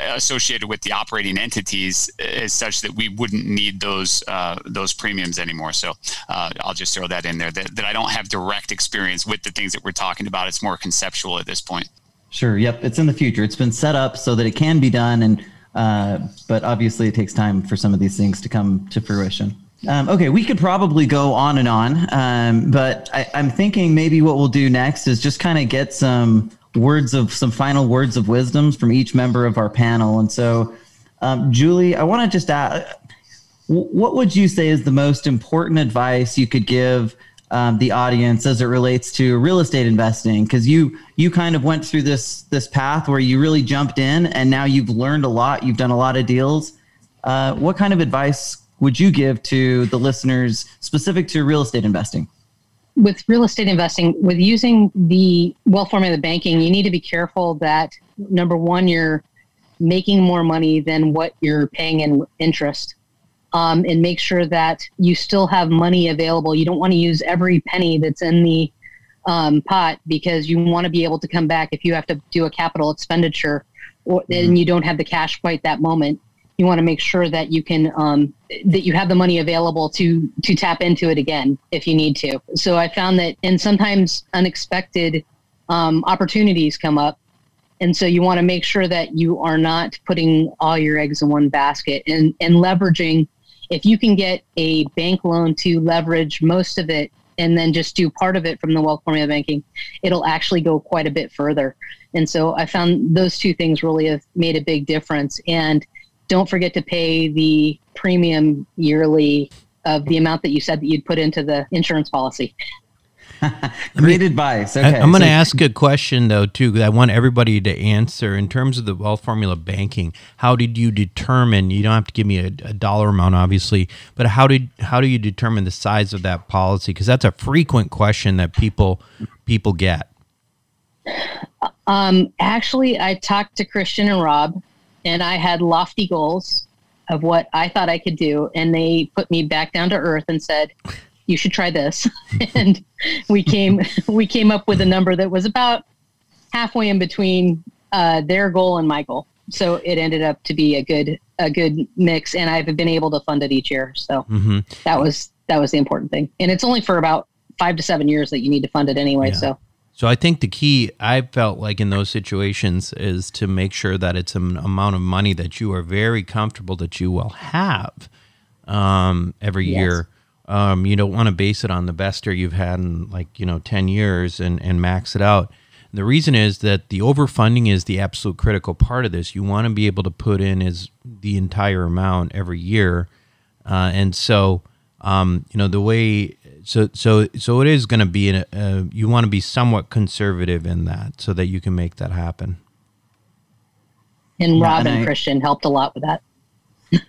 Speaker 6: associated with the operating entities as such that we wouldn't need those uh, those premiums anymore so uh, i'll just throw that in there that, that i don't have direct experience with the things that we're talking about it's more conceptual at this point
Speaker 3: sure yep it's in the future it's been set up so that it can be done and uh, but obviously it takes time for some of these things to come to fruition um, okay, we could probably go on and on, um, but I, I'm thinking maybe what we'll do next is just kind of get some words of some final words of wisdoms from each member of our panel. And so, um, Julie, I want to just ask, what would you say is the most important advice you could give um, the audience as it relates to real estate investing? Because you you kind of went through this this path where you really jumped in, and now you've learned a lot. You've done a lot of deals. Uh, what kind of advice would you give to the listeners specific to real estate investing?
Speaker 5: With real estate investing, with using the wealth formula banking, you need to be careful that number one, you're making more money than what you're paying in interest. Um, and make sure that you still have money available. You don't want to use every penny that's in the um, pot because you want to be able to come back if you have to do a capital expenditure or, mm-hmm. and you don't have the cash quite that moment you want to make sure that you can um, that you have the money available to to tap into it again if you need to. So I found that, and sometimes unexpected um, opportunities come up, and so you want to make sure that you are not putting all your eggs in one basket and and leveraging. If you can get a bank loan to leverage most of it and then just do part of it from the wealth formula banking, it'll actually go quite a bit further. And so I found those two things really have made a big difference. And don't forget to pay the premium yearly of the amount that you said that you'd put into the insurance policy.
Speaker 3: Great advice. Okay.
Speaker 2: I, am going to so, ask a question though too. I want everybody to answer in terms of the wealth formula banking. How did you determine? You don't have to give me a, a dollar amount, obviously, but how did how do you determine the size of that policy? Because that's a frequent question that people people get.
Speaker 5: Um, actually, I talked to Christian and Rob, and I had lofty goals of what I thought I could do. And they put me back down to earth and said, you should try this. and we came, we came up with a number that was about halfway in between uh, their goal and my goal. So it ended up to be a good, a good mix. And I've been able to fund it each year. So mm-hmm. that was, that was the important thing. And it's only for about five to seven years that you need to fund it anyway. Yeah. So
Speaker 2: So I think the key I felt like in those situations is to make sure that it's an amount of money that you are very comfortable that you will have um, every yes. year. Um, you don't want to base it on the best year you've had in like you know ten years and and max it out. The reason is that the overfunding is the absolute critical part of this. You want to be able to put in is the entire amount every year, uh, and so um, you know the way so so so it is going to be a, uh, you want to be somewhat conservative in that so that you can make that happen.
Speaker 5: And Rob and, and I, Christian helped a lot with that.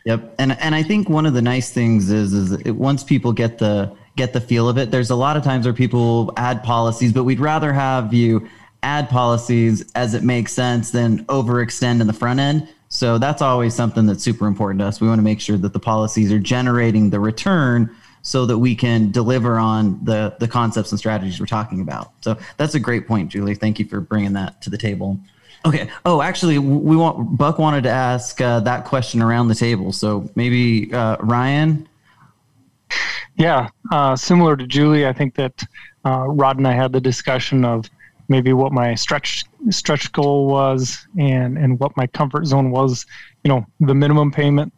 Speaker 3: Yep, and and I think one of the nice things is is it, once people get the get the feel of it, there's a lot of times where people add policies, but we'd rather have you add policies as it makes sense than overextend in the front end. So that's always something that's super important to us. We want to make sure that the policies are generating the return so that we can deliver on the the concepts and strategies we're talking about. So that's a great point, Julie. Thank you for bringing that to the table. Okay. Oh, actually, we want Buck wanted to ask uh, that question around the table. So maybe uh, Ryan.
Speaker 7: Yeah, uh, similar to Julie, I think that uh, Rod and I had the discussion of maybe what my stretch stretch goal was and and what my comfort zone was you know the minimum payment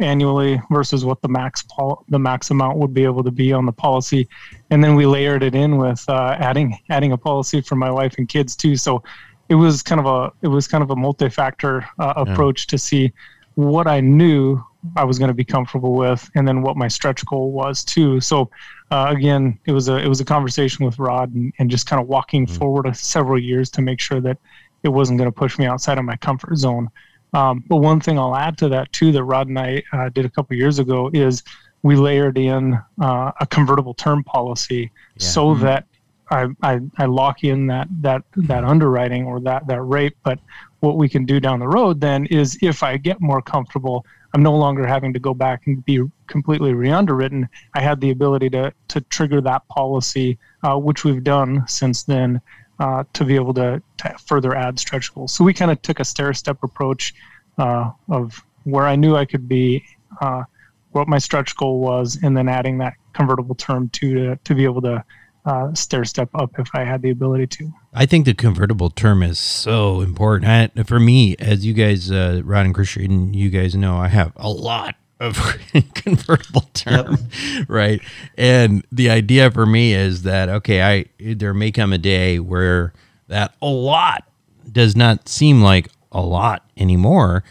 Speaker 7: annually versus what the max pol- the max amount would be able to be on the policy and then we layered it in with uh, adding adding a policy for my wife and kids too so it was kind of a it was kind of a multi-factor uh, approach yeah. to see what I knew I was going to be comfortable with, and then what my stretch goal was too. So uh, again, it was a it was a conversation with Rod and, and just kind of walking mm-hmm. forward several years to make sure that it wasn't going to push me outside of my comfort zone. Um, but one thing I'll add to that too that Rod and I uh, did a couple years ago is we layered in uh, a convertible term policy yeah. so mm-hmm. that I, I, I lock in that that that underwriting or that that rate. But what we can do down the road then is if I get more comfortable, I'm no longer having to go back and be completely re-underwritten. I had the ability to to trigger that policy, uh, which we've done since then, uh, to be able to, to, further add stretch goals. So we kind of took a stair-step approach uh, of where I knew I could be, uh, what my stretch goal was, and then adding that convertible term to to, to be able to uh, stair step up if I had the ability to.
Speaker 2: I think the convertible term is so important. I, for me, as you guys, uh, Rod and Christian, you guys know, I have a lot of convertible term, yep. right? And the idea for me is that okay, I there may come a day where that a lot does not seem like a lot anymore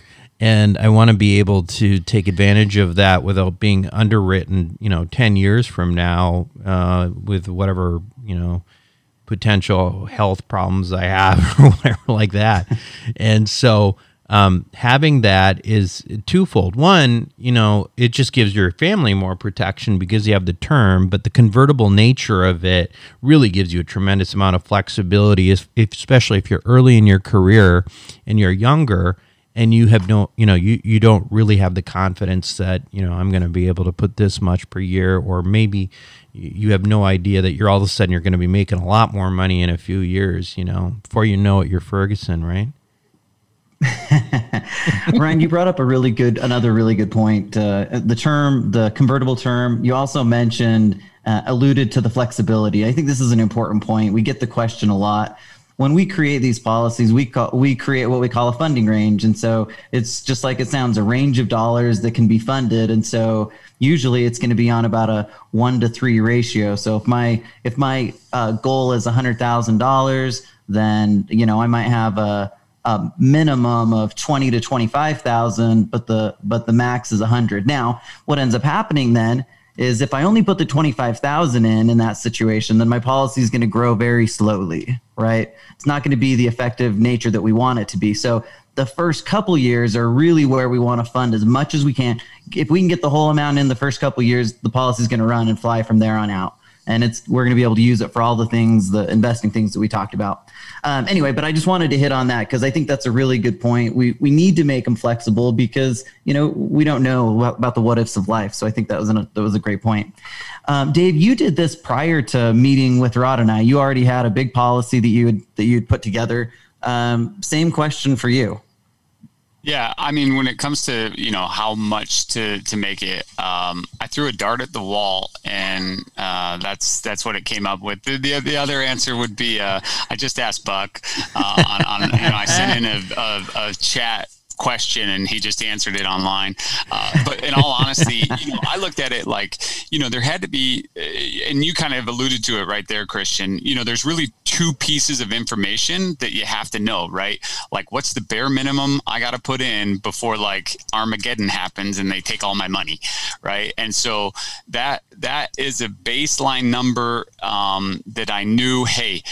Speaker 2: and I want to be able to take advantage of that without being underwritten, you know, 10 years from now uh, with whatever, you know, potential health problems I have or whatever like that. and so um, having that is twofold. One, you know, it just gives your family more protection because you have the term, but the convertible nature of it really gives you a tremendous amount of flexibility, especially if you're early in your career and you're younger and you have no you know you you don't really have the confidence that you know I'm going to be able to put this much per year or maybe you have no idea that you're all of a sudden you're going to be making a lot more money in a few years you know before you know it you're Ferguson right
Speaker 3: Ryan, you brought up a really good, another really good point. Uh, the term, the convertible term. You also mentioned, uh, alluded to the flexibility. I think this is an important point. We get the question a lot when we create these policies, we call, we create what we call a funding range, and so it's just like it sounds, a range of dollars that can be funded, and so usually it's going to be on about a one to three ratio. So if my if my uh, goal is hundred thousand dollars, then you know I might have a, a minimum of twenty to twenty five thousand, but the but the max is a hundred. Now, what ends up happening then is if I only put the 25,000 in in that situation, then my policy is going to grow very slowly, right? It's not going to be the effective nature that we want it to be. So the first couple years are really where we want to fund as much as we can. If we can get the whole amount in the first couple years, the policy is going to run and fly from there on out and it's we're going to be able to use it for all the things the investing things that we talked about. Um, anyway but i just wanted to hit on that because i think that's a really good point. We we need to make them flexible because you know we don't know about the what ifs of life so i think that was an, that was a great point. Um, dave you did this prior to meeting with rod and i. You already had a big policy that you had that you had put together. Um, same question for you
Speaker 6: yeah, I mean, when it comes to you know how much to to make it, um, I threw a dart at the wall, and uh, that's that's what it came up with. The the, the other answer would be uh, I just asked Buck uh, on, on you know I sent in a, a, a chat question and he just answered it online. Uh, but in all honesty, you know, I looked at it like, you know, there had to be, uh, and you kind of alluded to it right there, Christian. You know, there's really two pieces of information that you have to know, right? Like, what's the bare minimum I got to put in before like Armageddon happens and they take all my money, right? And so that that is a baseline number um, that I knew. Hey,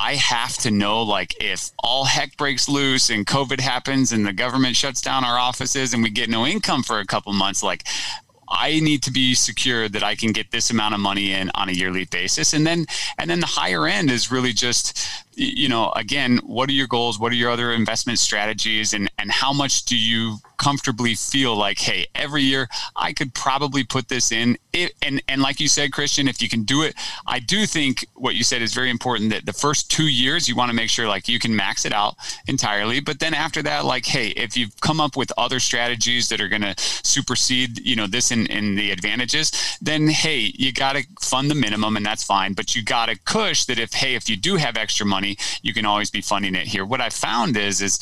Speaker 6: I have to know like if all heck breaks loose and COVID happens and the government shuts down our offices and we get no income for a couple months, like I need to be secure that I can get this amount of money in on a yearly basis. And then and then the higher end is really just you know, again, what are your goals? What are your other investment strategies and and how much do you comfortably feel like, hey, every year I could probably put this in. It, and and like you said, Christian, if you can do it, I do think what you said is very important. That the first two years you want to make sure like you can max it out entirely. But then after that, like, hey, if you've come up with other strategies that are going to supersede, you know, this in in the advantages, then hey, you got to fund the minimum, and that's fine. But you got to push that if hey, if you do have extra money, you can always be funding it here. What I found is is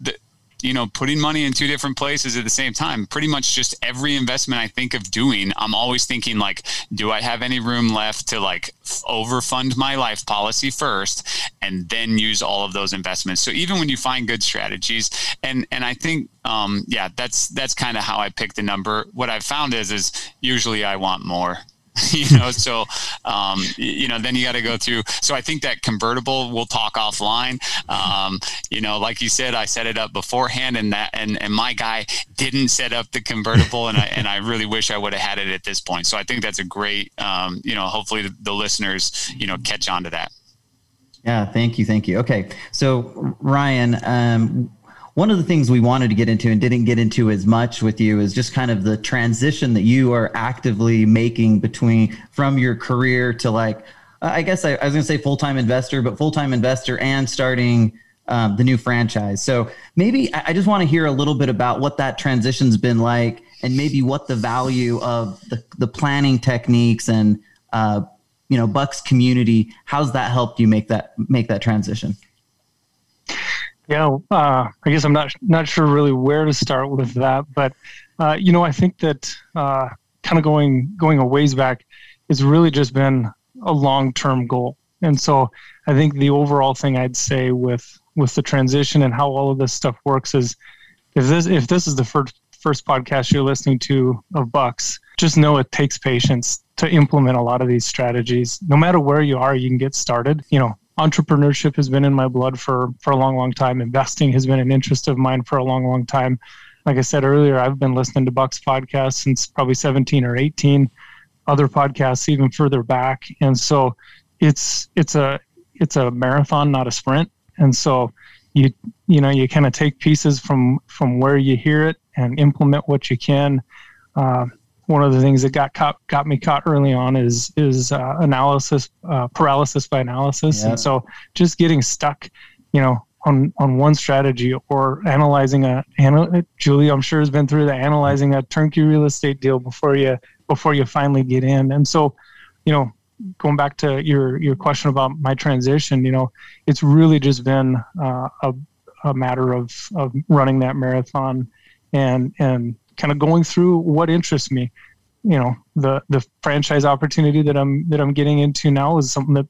Speaker 6: that you know, putting money in two different places at the same time. Pretty much just every investment I think of doing, I'm always thinking like, do I have any room left to like overfund my life policy first and then use all of those investments. So even when you find good strategies and and I think um yeah, that's that's kind of how I pick the number. What I've found is is usually I want more. you know so um, you know then you got to go through so i think that convertible we'll talk offline. Um, you know like you said i set it up beforehand and that and, and my guy didn't set up the convertible and i and i really wish i would have had it at this point. So i think that's a great um, you know hopefully the, the listeners you know catch on to that.
Speaker 3: Yeah, thank you, thank you. Okay, so Ryan, um, one of the things we wanted to get into and didn't get into as much with you is just kind of the transition that you are actively making between from your career to like i guess i, I was going to say full-time investor but full-time investor and starting um, the new franchise. So maybe i, I just want to hear a little bit about what that transition's been like and maybe what the value of the, the planning techniques and uh, you know bucks community how's that helped you make that make that transition
Speaker 7: yeah, uh, I guess I'm not not sure really where to start with that, but uh, you know, I think that uh, kind of going going a ways back, it's really just been a long term goal, and so I think the overall thing I'd say with with the transition and how all of this stuff works is if this if this is the first first podcast you're listening to of Bucks, just know it takes patience to implement a lot of these strategies. No matter where you are, you can get started. You know, entrepreneurship has been in my blood for for a long long time. Investing has been an interest of mine for a long long time. Like i said earlier i've been listening to bucks podcast since probably 17 or 18 other podcasts even further back. And so it's it's a it's a marathon not a sprint. And so you you know you kind of take pieces from from where you hear it and implement what you can. Uh, one of the things that got caught, got me caught early on is is uh, analysis uh, paralysis by analysis, and so just getting stuck, you know, on on one strategy or analyzing a anal- Julie, I'm sure has been through the analyzing a turnkey real estate deal before you before you finally get in, and so, you know, going back to your your question about my transition, you know, it's really just been uh, a a matter of of running that marathon and and kind of going through what interests me. You know, the the franchise opportunity that I'm that I'm getting into now is something that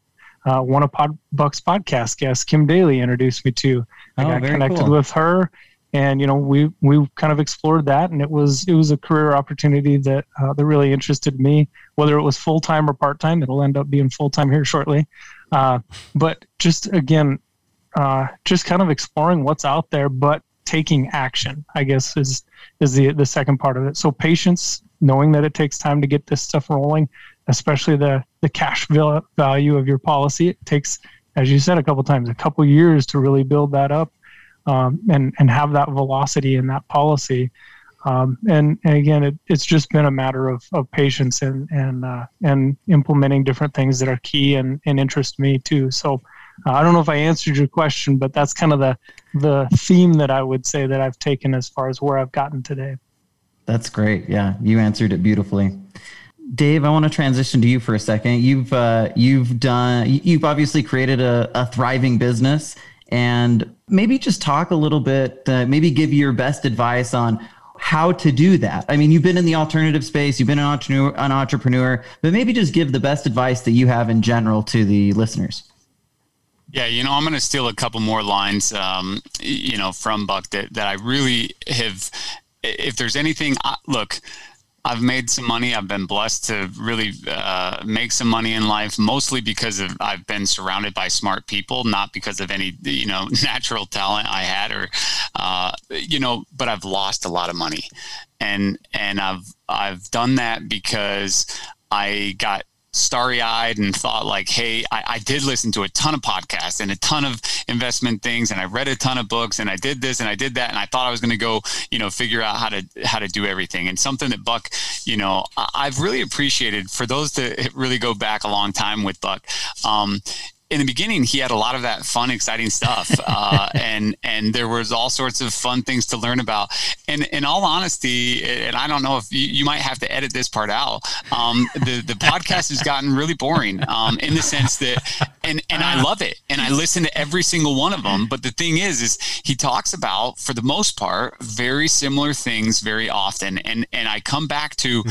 Speaker 7: uh, one of Pod, Buck's podcast guests, Kim Daly, introduced me to. I oh, got connected cool. with her, and you know, we we kind of explored that, and it was it was a career opportunity that uh, that really interested me. Whether it was full time or part time, it'll end up being full time here shortly. Uh, but just again, uh, just kind of exploring what's out there, but taking action. I guess is is the the second part of it. So patience, knowing that it takes time to get this stuff rolling, especially the the cash value of your policy. It takes, as you said a couple times, a couple years to really build that up, um, and and have that velocity in that policy. Um, and, and again, it, it's just been a matter of, of patience and and uh, and implementing different things that are key and, and interest me too. So I don't know if I answered your question, but that's kind of the the theme that I would say that I've taken as far as where I've gotten today.
Speaker 3: That's great. Yeah, you answered it beautifully. Dave, I want to transition to you for a second. You've uh, you've done you've obviously created a, a, thriving business, and maybe just talk a little bit. Uh, maybe give your best advice on how to do that. I mean, you've been in the alternative space, you've been an entrepreneur, an entrepreneur, but maybe just give the best advice that you have in general to the listeners.
Speaker 6: Yeah, you know, I'm going to steal a couple more lines, um, you know, from Buck that, that I really have. If there's anything, look, I've made some money. I've been blessed to really uh, make some money in life, mostly because of I've been surrounded by smart people, not because of any you know natural talent I had or uh, you know. But I've lost a lot of money, and and I've I've done that because I got starry eyed and thought like, hey, I, I, did listen to a ton of podcasts and a ton of investment things, and I read a ton of books, and I did this and I did that, and I thought I was going to go, you know, figure out how to how to do everything. And something that Buck, you know, I've really appreciated for those that really go back a long time with Buck. Um, in the beginning he had a lot of that fun exciting stuff uh, and and there was all sorts of fun things to learn about. And in all honesty and i don't know if you, you might have to edit this part out um, the the podcast has gotten really boring um, in the sense that and and i love it and i listen to every single one of them but the thing is is he talks about for the most part very similar things very often and and i come back to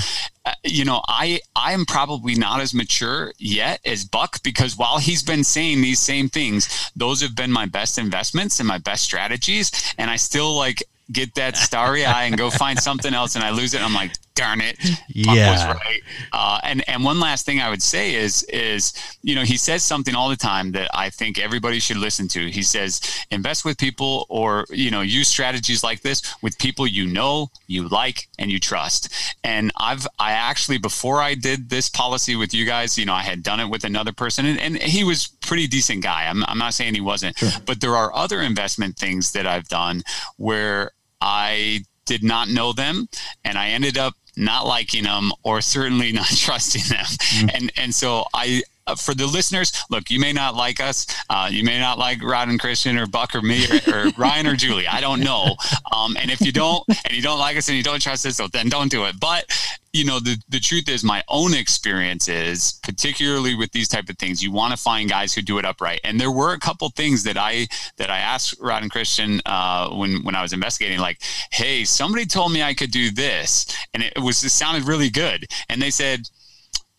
Speaker 6: Uh, you know, I I am probably not as mature yet as Buck because while he's been saying these same things, those have been my best investments and my best strategies, and I still like get that starry eye and go find something else and I lose it. I'm like, darn it.
Speaker 2: Yeah.
Speaker 6: right. Uh, and, and one last thing I would say is, is, you know, he says something all the time that I think everybody should listen to. He says, invest with people or, you know, use strategies like this with people you know, you like, and you trust. And I've, I actually, before I did this policy with you guys, you know, I had done it with another person and, and he was pretty decent guy. I'm, I'm not saying he wasn't, sure. but there are other investment things that I've done where I did not know them and I ended up not liking them or certainly not trusting them. Mm. And and so I uh, for the listeners, look, you may not like us. Uh, you may not like Rod and Christian or Buck or me or, or Ryan or Julie. I don't know. Um, and if you don't, and you don't like us and you don't trust us, so then don't do it. But you know, the, the truth is my own experience is particularly with these type of things, you want to find guys who do it upright. And there were a couple things that I, that I asked Rod and Christian, uh, when, when I was investigating, like, Hey, somebody told me I could do this. And it was, it sounded really good. And they said,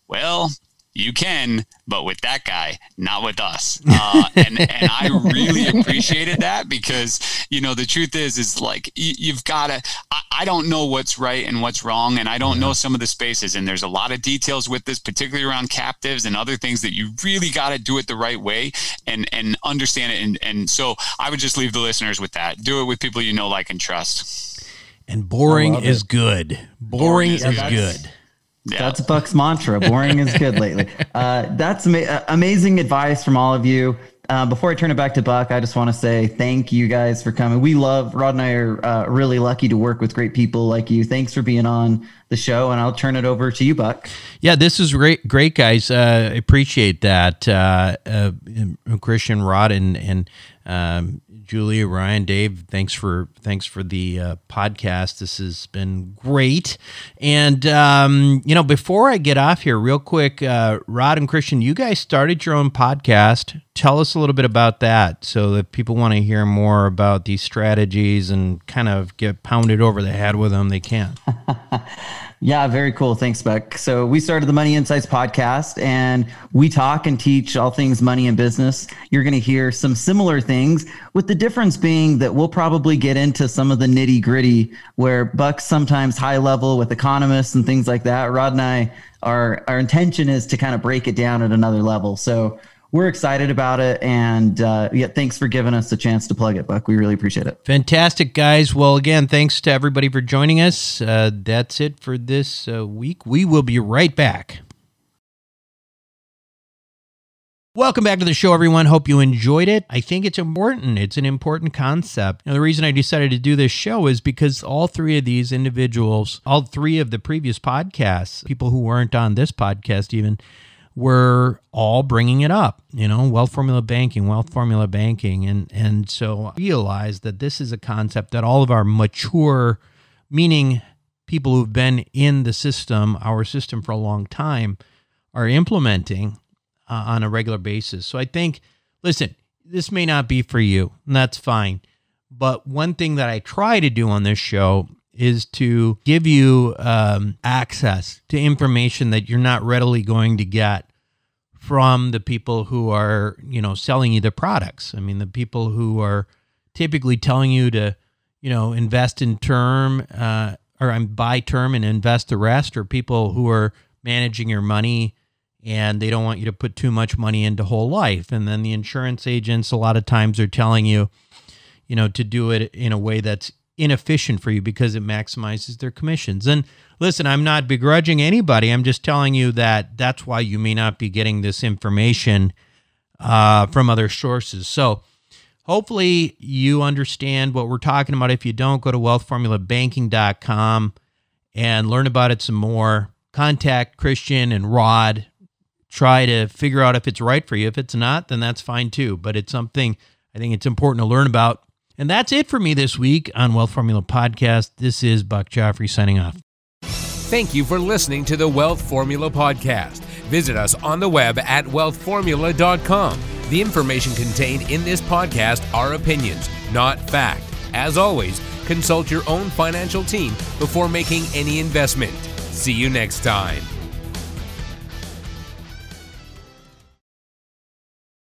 Speaker 6: well, you can, but with that guy, not with us. Uh, and and I really appreciated that because you know the truth is is like you, have got to. I, I, don't know what's right and what's wrong, and I don't know some of the spaces. And there's a lot of details with this, particularly around captives and other things that you really got to do it the right way and and understand it. And and so I would just leave the listeners with that. Do it with people you know, like, and trust.
Speaker 2: And boring is it. good. Boring, boring is, is good.
Speaker 3: Yeah. That's Buck's mantra. Boring is good lately. Uh, that's ama- uh, amazing advice from all of you. Uh, before I turn it back to Buck, I just want to say thank you guys for coming. We love Rod and I are uh, really lucky to work with great people like you. Thanks for being on the show, and I'll turn it over to you, Buck.
Speaker 2: Yeah, this is great, great guys. Uh, appreciate that, uh, uh, Christian, Rod, and and um, Julia, Ryan, Dave, thanks for thanks for the uh, podcast. This has been great. And um, you know, before I get off here, real quick, uh, Rod and Christian, you guys started your own podcast. Tell us a little bit about that, so that people want to hear more about these strategies and kind of get pounded over the head with them. They can.
Speaker 3: Yeah, very cool. Thanks, Buck. So we started the Money Insights podcast and we talk and teach all things money and business. You're going to hear some similar things with the difference being that we'll probably get into some of the nitty gritty where Buck's sometimes high level with economists and things like that. Rod and I, our, our intention is to kind of break it down at another level. So we're excited about it. And uh, yeah, thanks for giving us a chance to plug it, Buck. We really appreciate it.
Speaker 2: Fantastic, guys. Well, again, thanks to everybody for joining us. Uh, that's it for this uh, week. We will be right back. Welcome back to the show, everyone. Hope you enjoyed it. I think it's important. It's an important concept. Now, the reason I decided to do this show is because all three of these individuals, all three of the previous podcasts, people who weren't on this podcast even, were all bringing it up, you know, wealth formula banking, wealth formula banking. And, and so I realized that this is a concept that all of our mature, meaning people who've been in the system, our system for a long time, are implementing uh, on a regular basis. So I think, listen, this may not be for you, and that's fine. But one thing that I try to do on this show is to give you um, access to information that you're not readily going to get from the people who are, you know, selling you the products. I mean, the people who are typically telling you to, you know, invest in term uh, or buy term and invest the rest, or people who are managing your money and they don't want you to put too much money into whole life. And then the insurance agents, a lot of times, are telling you, you know, to do it in a way that's inefficient for you because it maximizes their commissions. And listen, I'm not begrudging anybody. I'm just telling you that that's why you may not be getting this information uh, from other sources. So hopefully you understand what we're talking about. If you don't, go to wealthformulabanking.com and learn about it some more. Contact Christian and Rod. Try to figure out if it's right for you. If it's not, then that's fine too. But it's something I think it's important to learn about and that's it for me this week on Wealth Formula Podcast. This is Buck Joffrey signing off.
Speaker 1: Thank you for listening to the Wealth Formula Podcast. Visit us on the web at wealthformula.com. The information contained in this podcast are opinions, not fact. As always, consult your own financial team before making any investment. See you next time.